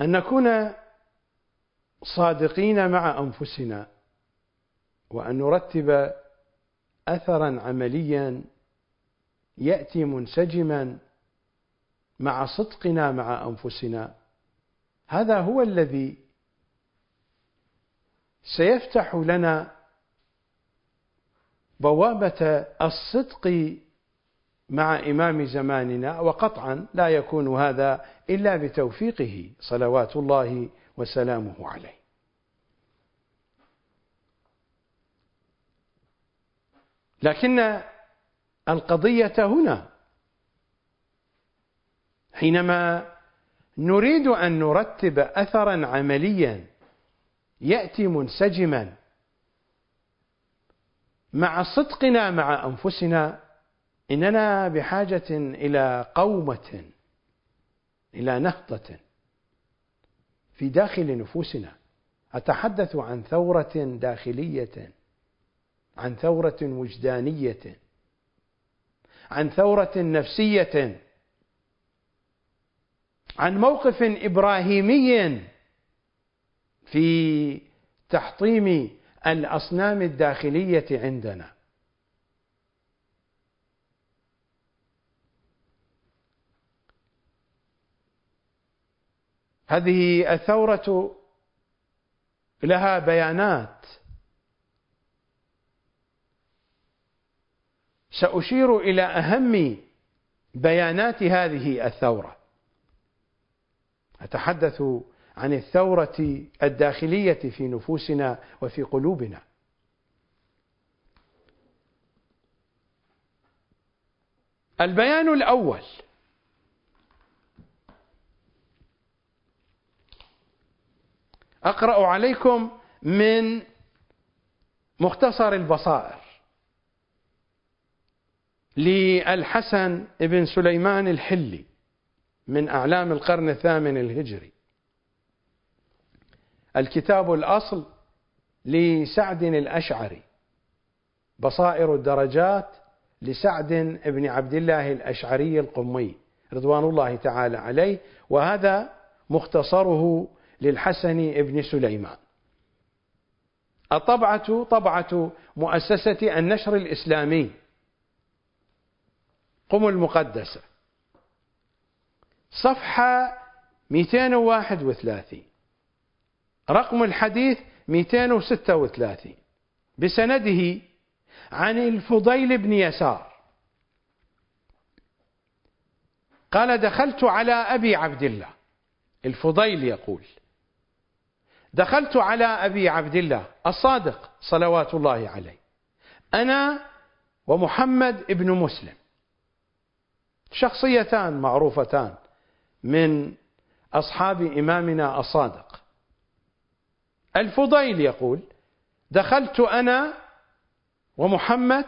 أن نكون صادقين مع أنفسنا وأن نرتب أثرا عمليا يأتي منسجما مع صدقنا مع أنفسنا هذا هو الذي سيفتح لنا بوابة الصدق مع إمام زماننا وقطعا لا يكون هذا إلا بتوفيقه صلوات الله وسلامه عليه. لكن القضية هنا حينما نريد أن نرتب أثرا عمليا يأتي منسجما مع صدقنا مع أنفسنا إننا بحاجة إلى قومة إلى نهضة في داخل نفوسنا. أتحدث عن ثورة داخلية عن ثورة وجدانية عن ثورة نفسية عن موقف إبراهيمي في تحطيم الأصنام الداخلية عندنا. هذه الثورة لها بيانات. سأشير إلى أهم بيانات هذه الثورة. أتحدث عن الثورة الداخلية في نفوسنا وفي قلوبنا. البيان الأول أقرأ عليكم من مختصر البصائر. للحسن بن سليمان الحلي من أعلام القرن الثامن الهجري. الكتاب الأصل لسعد الأشعري. بصائر الدرجات لسعد بن عبد الله الأشعري القمي رضوان الله تعالى عليه. وهذا مختصره للحسن بن سليمان. الطبعة طبعة مؤسسة النشر الإسلامي. قم المقدسة. صفحة 231 رقم الحديث 236 بسنده عن الفضيل بن يسار. قال دخلت على أبي عبد الله. الفضيل يقول دخلت على أبي عبد الله الصادق صلوات الله عليه. أنا ومحمد ابن مسلم. شخصيتان معروفتان من أصحاب إمامنا الصادق. الفضيل يقول دخلت أنا ومحمد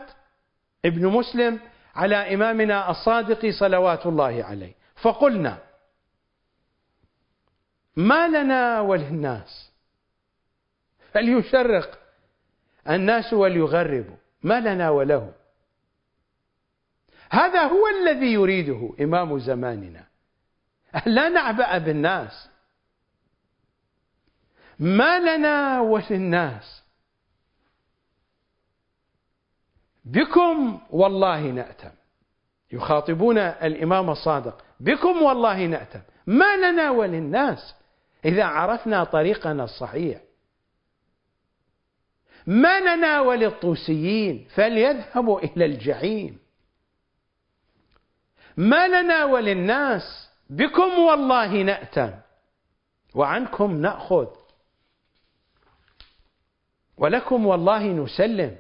ابن مسلم على إمامنا الصادق صلوات الله عليه. فقلنا ما لنا وللناس فليشرق. الناس وليغربوا. ما لنا ولهم. هذا هو الذي يريده إمام زماننا. لا نعبأ بالناس. ما لنا وللناس. بكم والله نأتم. يخاطبون الإمام الصادق. بكم والله نأتم. ما لنا وللناس. إذا عرفنا طريقنا الصحيح. ما لنا وللطوسيين فليذهبوا إلى الجحيم. ما لنا وللناس بكم والله نأتم وعنكم نأخذ ولكم والله نسلم.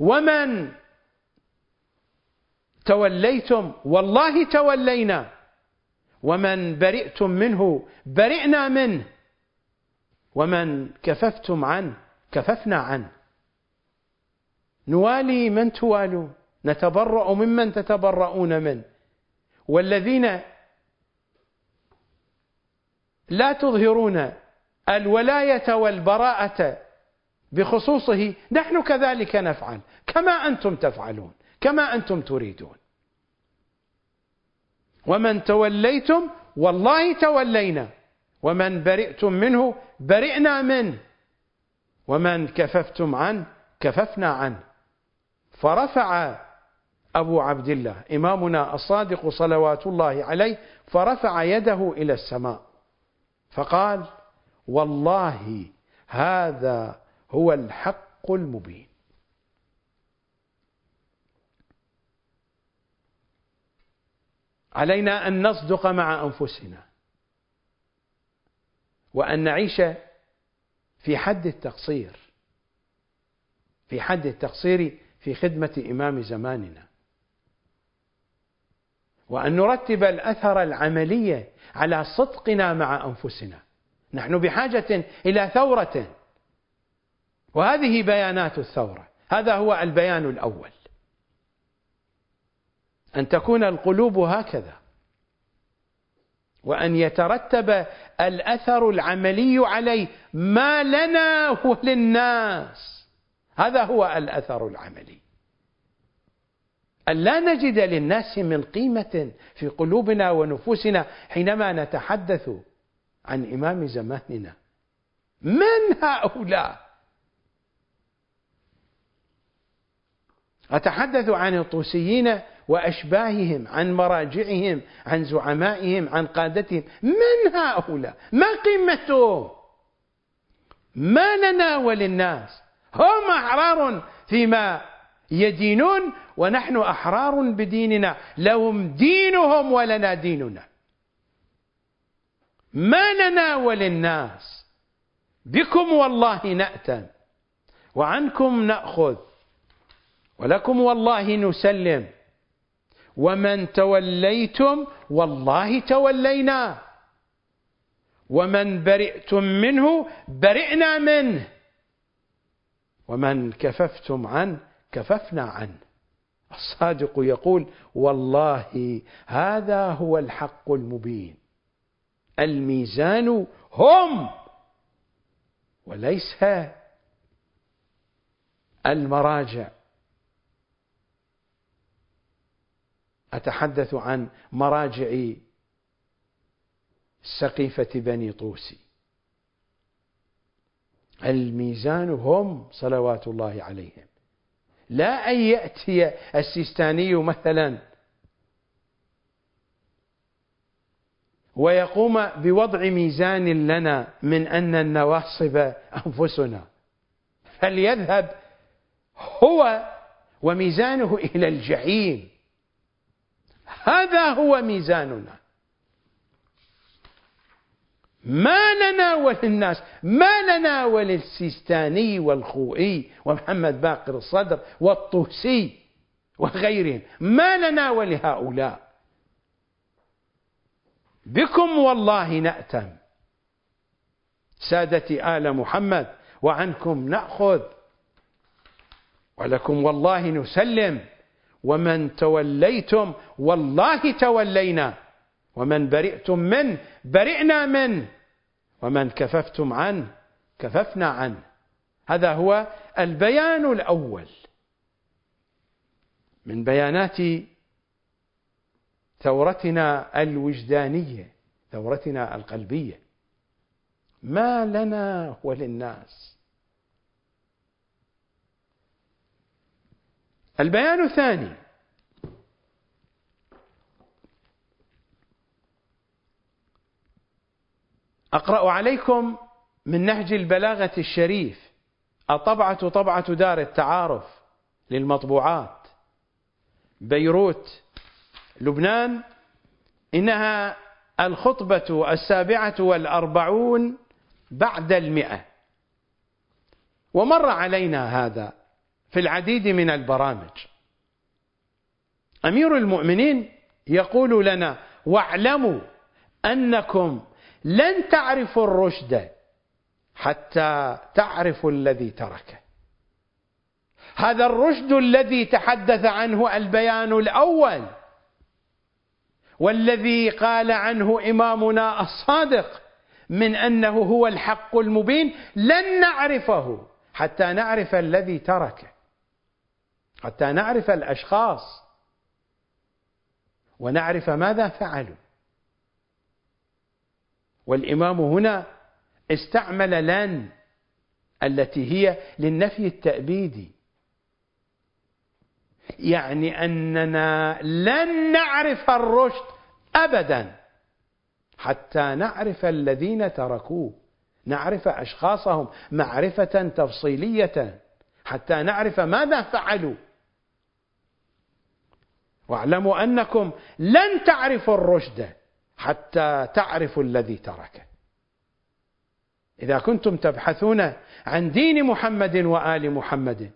ومن توليتم والله تولينا. ومن برئتم منه برئنا منه. ومن كففتم عنه كففنا عنه. نوالي من توالون نتبرأ ممن تتبرؤون منه. والذين لا تظهرون الولاية والبراءة بخصوصه نحن كذلك نفعل كما أنتم تفعلون كما أنتم تريدون. ومن توليتم والله تولينا. ومن برئتم منه برئنا منه ومن كففتم عنه كففنا عنه فرفع أبو عبد الله إمامنا الصادق صلوات الله عليه فرفع يده إلى السماء. فقال والله هذا هو الحق المبين. علينا أن نصدق مع أنفسنا. وأن نعيش في حد التقصير في حد التقصير في خدمة إمام زماننا. وأن نرتب الأثر العملي على صدقنا مع أنفسنا. نحن بحاجة إلى ثورة. وهذه بيانات الثورة. هذا هو البيان الأول. أن تكون القلوب هكذا. وأن يترتب الأثر العملي عليه ما لنا وللناس هذا هو الأثر العملي. أن لا نجد للناس من قيمة في قلوبنا ونفوسنا حينما نتحدث عن إمام زماننا. من هؤلاء؟ أتحدث عن الطوسيين وأشباههم عن مراجعهم عن زعمائهم عن قادتهم. من هؤلاء؟ ما قيمتهم ما لنا وللناس هم أحرار فيما يدينون ونحن أحرار بديننا. لهم دينهم ولنا ديننا. ما لنا وللناس بكم والله نأتم وعنكم نأخذ ولكم والله نسلم. ومن توليتم والله تولينا. ومن برئتم منه برئنا منه. ومن كففتم عنه كففنا عنه. الصادق يقول والله هذا هو الحق المبين. الميزان هم وليس المراجع. أتحدث عن مراجع سقيفة بني طوسي. الميزان هم صلوات الله عليهم. لا أن يأتي السيستاني مثلا ويقوم بوضع ميزان لنا من أن النواصب أنفسنا. فليذهب هو وميزانه إلى الجحيم. هذا هو ميزاننا. ما لنا وللناس ما لنا وللسيستاني والخوئي ومحمد باقر الصدر والطوسي وغيرهم. ما لنا ولهؤلاء بكم والله نأتم. سادة آل محمد وعنكم نأخذ. ولكم والله نسلم. ومن توليتم والله تولينا. ومن برئتم منه برئنا منه ومن كففتم عنه كففنا عنه هذا هو البيان الأول. من بيانات ثورتنا الوجدانية ثورتنا القلبية. ما لنا وللناس؟ البيان الثاني. أقرأ عليكم من نهج البلاغة الشريف الطبعة طبعة دار التعارف للمطبوعات. بيروت لبنان إنها الخطبة السابعة والأربعون بعد المئة. ومر علينا هذا في العديد من البرامج. أمير المؤمنين يقول لنا واعلموا أنكم لن تعرفوا الرشد حتى تعرفوا الذي تركه هذا الرشد الذي تحدث عنه البيان الأول والذي قال عنه إمامنا الصادق من أنه هو الحق المبين لن نعرفه حتى نعرف الذي تركه حتى نعرف الأشخاص. ونعرف ماذا فعلوا. والإمام هنا استعمل لن التي هي للنفي التأبيدي يعني أننا لن نعرف الرشد أبدا. حتى نعرف الذين تركوه. نعرف أشخاصهم معرفة تفصيلية. حتى نعرف ماذا فعلوا. واعلموا أنكم لن تعرفوا الرشد حتى تعرفوا الذي تركه إذا كنتم تبحثون عن دين محمد وآل محمد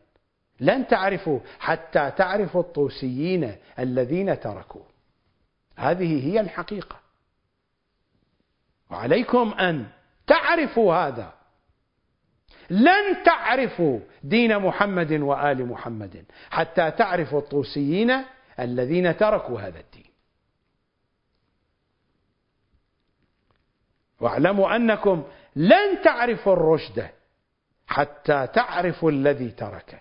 لن تعرفوا حتى تعرفوا الطوسيين الذين تركوه. هذه هي الحقيقة. وعليكم أن تعرفوا هذا. لن تعرفوا دين محمد وآل محمد حتى تعرفوا الطوسيين الذين تركوا هذا الدين. واعلموا أنكم لن تعرفوا الرشد حتى تعرفوا الذي تركه.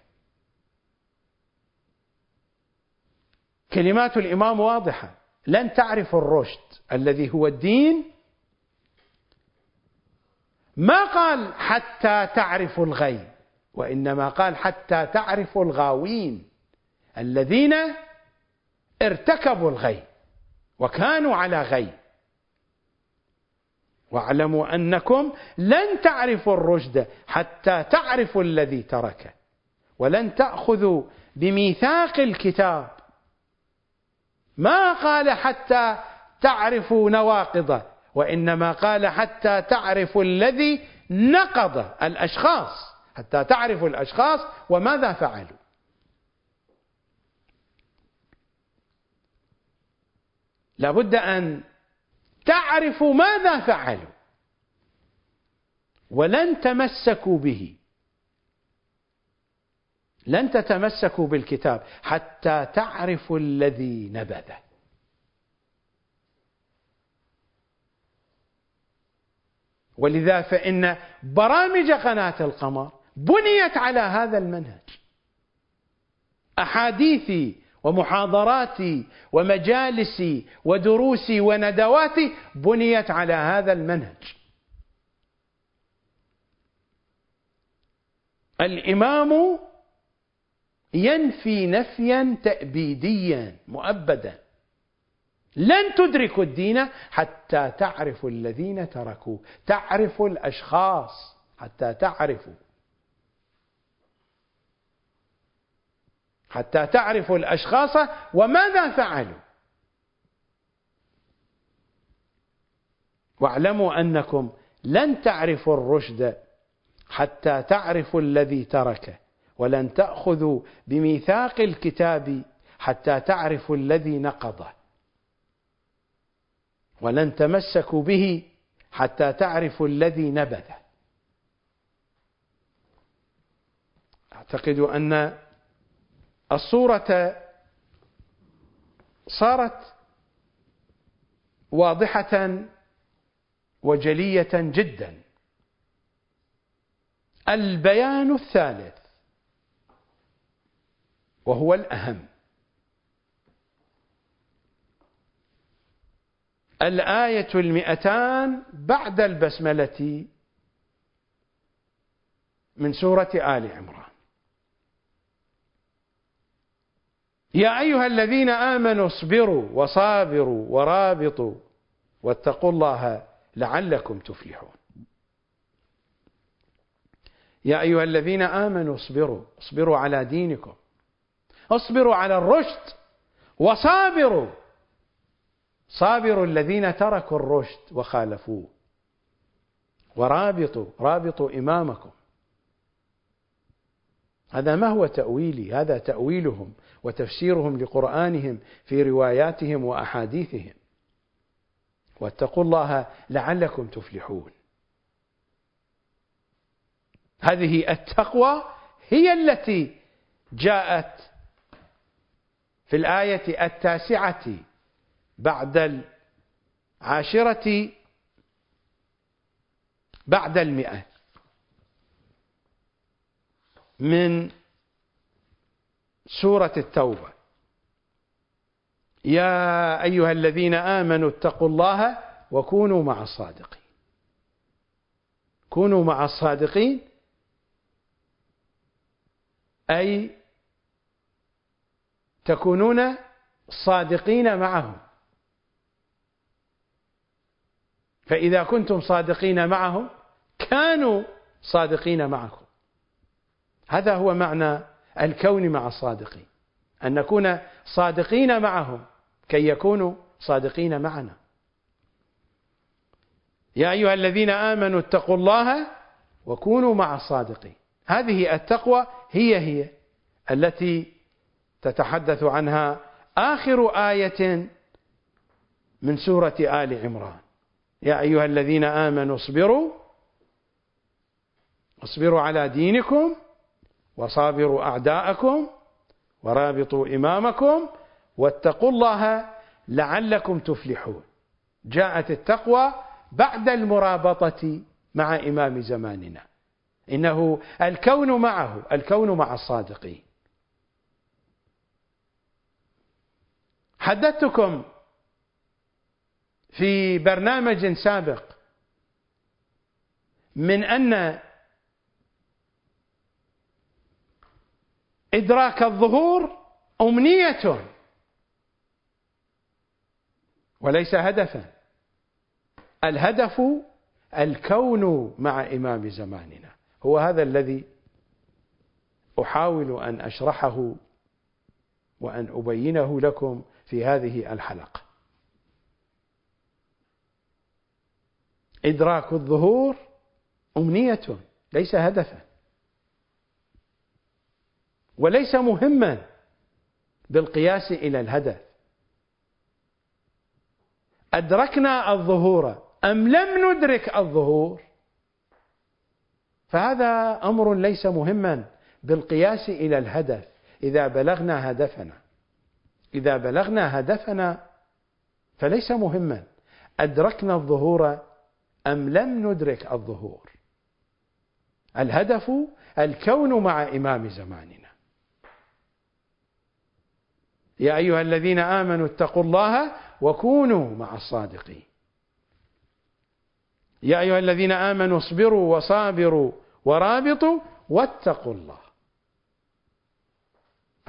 كلمات الإمام واضحة. لن تعرفوا الرشد الذي هو الدين. ما قال حتى تعرفوا الغي وإنما قال حتى تعرفوا الغاوين الذين ارتكبوا الغي وكانوا على غي. واعلموا أنكم لن تعرفوا الرشد حتى تعرفوا الذي تركه ولن تأخذوا بميثاق الكتاب. ما قال حتى تعرفوا نواقضه وإنما قال حتى تعرفوا الذي نقض الأشخاص حتى تعرفوا الأشخاص وماذا فعلوا. لابد أن تعرفوا ماذا فعلوا. ولن تمسكوا به. لن تتمسكوا بالكتاب حتى تعرفوا الذي نبذه ولذا فإن برامج قناة القمر بنيت على هذا المنهج. أحاديثي ومحاضراتي ومجالسي ودروسي وندواتي بنيت على هذا المنهج. الإمام ينفي نفيا تأبيديا مؤبدا. لن تدركوا الدين حتى تعرفوا الذين تركوه تعرفوا الأشخاص حتى تعرفوا. حتى تعرفوا الأشخاص وماذا فعلوا. واعلموا أنكم لن تعرفوا الرشد حتى تعرفوا الذي تركه ولن تأخذوا بميثاق الكتاب حتى تعرفوا الذي نقضه ولن تمسكوا به حتى تعرفوا الذي نبذه أعتقد أن الصورة صارت واضحة وجلية جدا. البيان الثالث وهو الأهم. الآية المئتان بعد البسملة من سورة آل عمران. يا أيها الذين آمنوا اصبروا وصابروا ورابطوا واتقوا الله لعلكم تفلحون. يا أيها الذين آمنوا اصبروا اصبروا على دينكم اصبروا على الرشد وصابروا. صابروا الذين تركوا الرشد وخالفوه. ورابطوا رابطوا إمامكم. هذا ما هو تأويلي هذا تأويلهم. وتفسيرهم لقرآنهم في رواياتهم وأحاديثهم. واتقوا الله لعلكم تفلحون. هذه التقوى هي التي جاءت في الآية التاسعة بعد العاشرة بعد المئة. من سورة التوبة. يا أيها الذين آمنوا اتقوا الله وكونوا مع الصادقين. كونوا مع الصادقين أي تكونون صادقين معهم. فإذا كنتم صادقين معهم كانوا صادقين معكم. هذا هو معنى الكون مع الصادقين أن نكون صادقين معهم كي يكونوا صادقين معنا. يا أيها الذين آمنوا اتقوا الله وكونوا مع الصادقين. هذه التقوى هي هي التي تتحدث عنها آخر آية من سورة آل عمران. يا أيها الذين آمنوا اصبروا اصبروا على دينكم وصابروا أعداءكم ورابطوا إمامكم واتقوا الله لعلكم تفلحون. جاءت التقوى بعد المرابطة مع إمام زماننا. إنه الكون معه الكون مع الصادقين. حدثتكم في برنامج سابق من أن إدراك الظهور أمنية وليس هدفا. الهدف الكون مع إمام زماننا. هو هذا الذي أحاول أن أشرحه وأن أبينه لكم في هذه الحلقة. إدراك الظهور أمنية ليس هدفا. وليس مهما بالقياس إلى الهدف. أدركنا الظهور أم لم ندرك الظهور؟ فهذا أمر ليس مهما بالقياس إلى الهدف. إذا بلغنا هدفنا إذا بلغنا هدفنا فليس مهما. أدركنا الظهور أم لم ندرك الظهور؟ الهدف الكون مع إمام زماننا. يا أيها الذين آمنوا اتقوا الله وكونوا مع الصادقين. يا أيها الذين آمنوا اصبروا وصابروا ورابطوا واتقوا الله.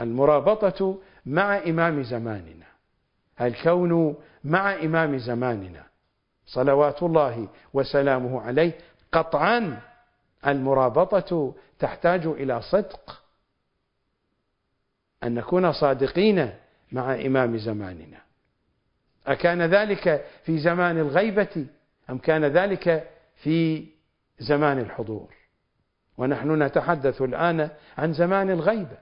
المرابطة مع إمام زماننا. الكون مع إمام زماننا. صلوات الله وسلامه عليه. قطعا المرابطة تحتاج إلى صدق. أن نكون صادقين مع إمام زماننا. أكان ذلك في زمان الغيبة أم كان ذلك في زمان الحضور؟ ونحن نتحدث الآن عن زمان الغيبة.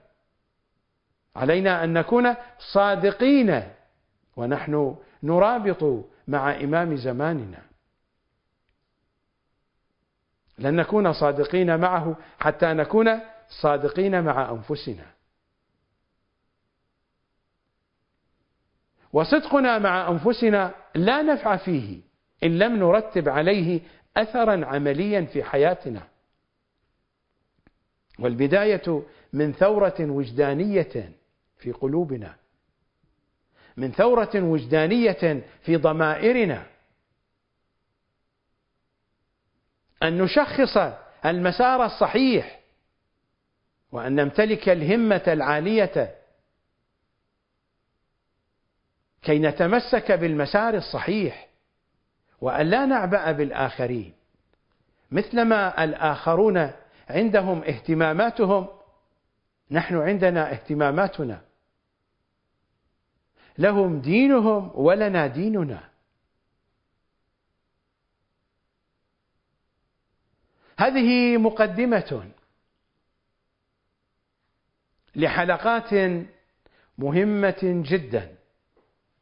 علينا أن نكون صادقين ونحن نرابط مع إمام زماننا. لن نكون صادقين معه حتى نكون صادقين مع أنفسنا. وصدقنا مع أنفسنا لا نفع فيه إن لم نرتب عليه أثرا عمليا في حياتنا. والبداية من ثورة وجدانية في قلوبنا. من ثورة وجدانية في ضمائرنا. أن نشخص المسار الصحيح. وأن نمتلك الهمة العالية كي نتمسك بالمسار الصحيح وأن لا نعبأ بالآخرين. مثلما الآخرون عندهم اهتماماتهم نحن عندنا اهتماماتنا. لهم دينهم ولنا ديننا. هذه مقدمة لحلقات مهمة جدا.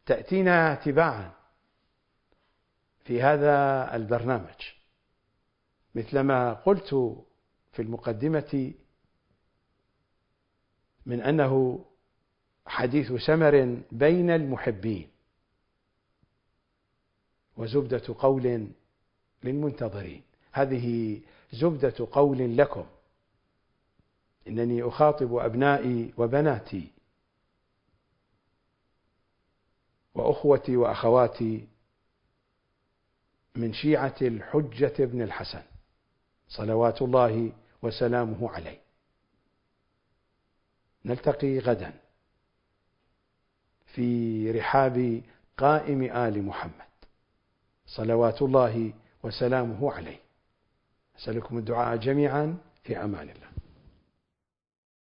تأتينا تباعا في هذا البرنامج. مثلما قلت في المقدمة من أنه حديث سمر بين المحبين وزبدة قول للمنتظرين. هذه زبدة قول لكم. إنني أخاطب أبنائي وبناتي. وأخوتي وأخواتي من شيعة الحجة بن الحسن صلوات الله وسلامه عليه. نلتقي غدا في رحاب قائم آل محمد صلوات الله وسلامه عليه. أسألكم الدعاء جميعا في أمان الله.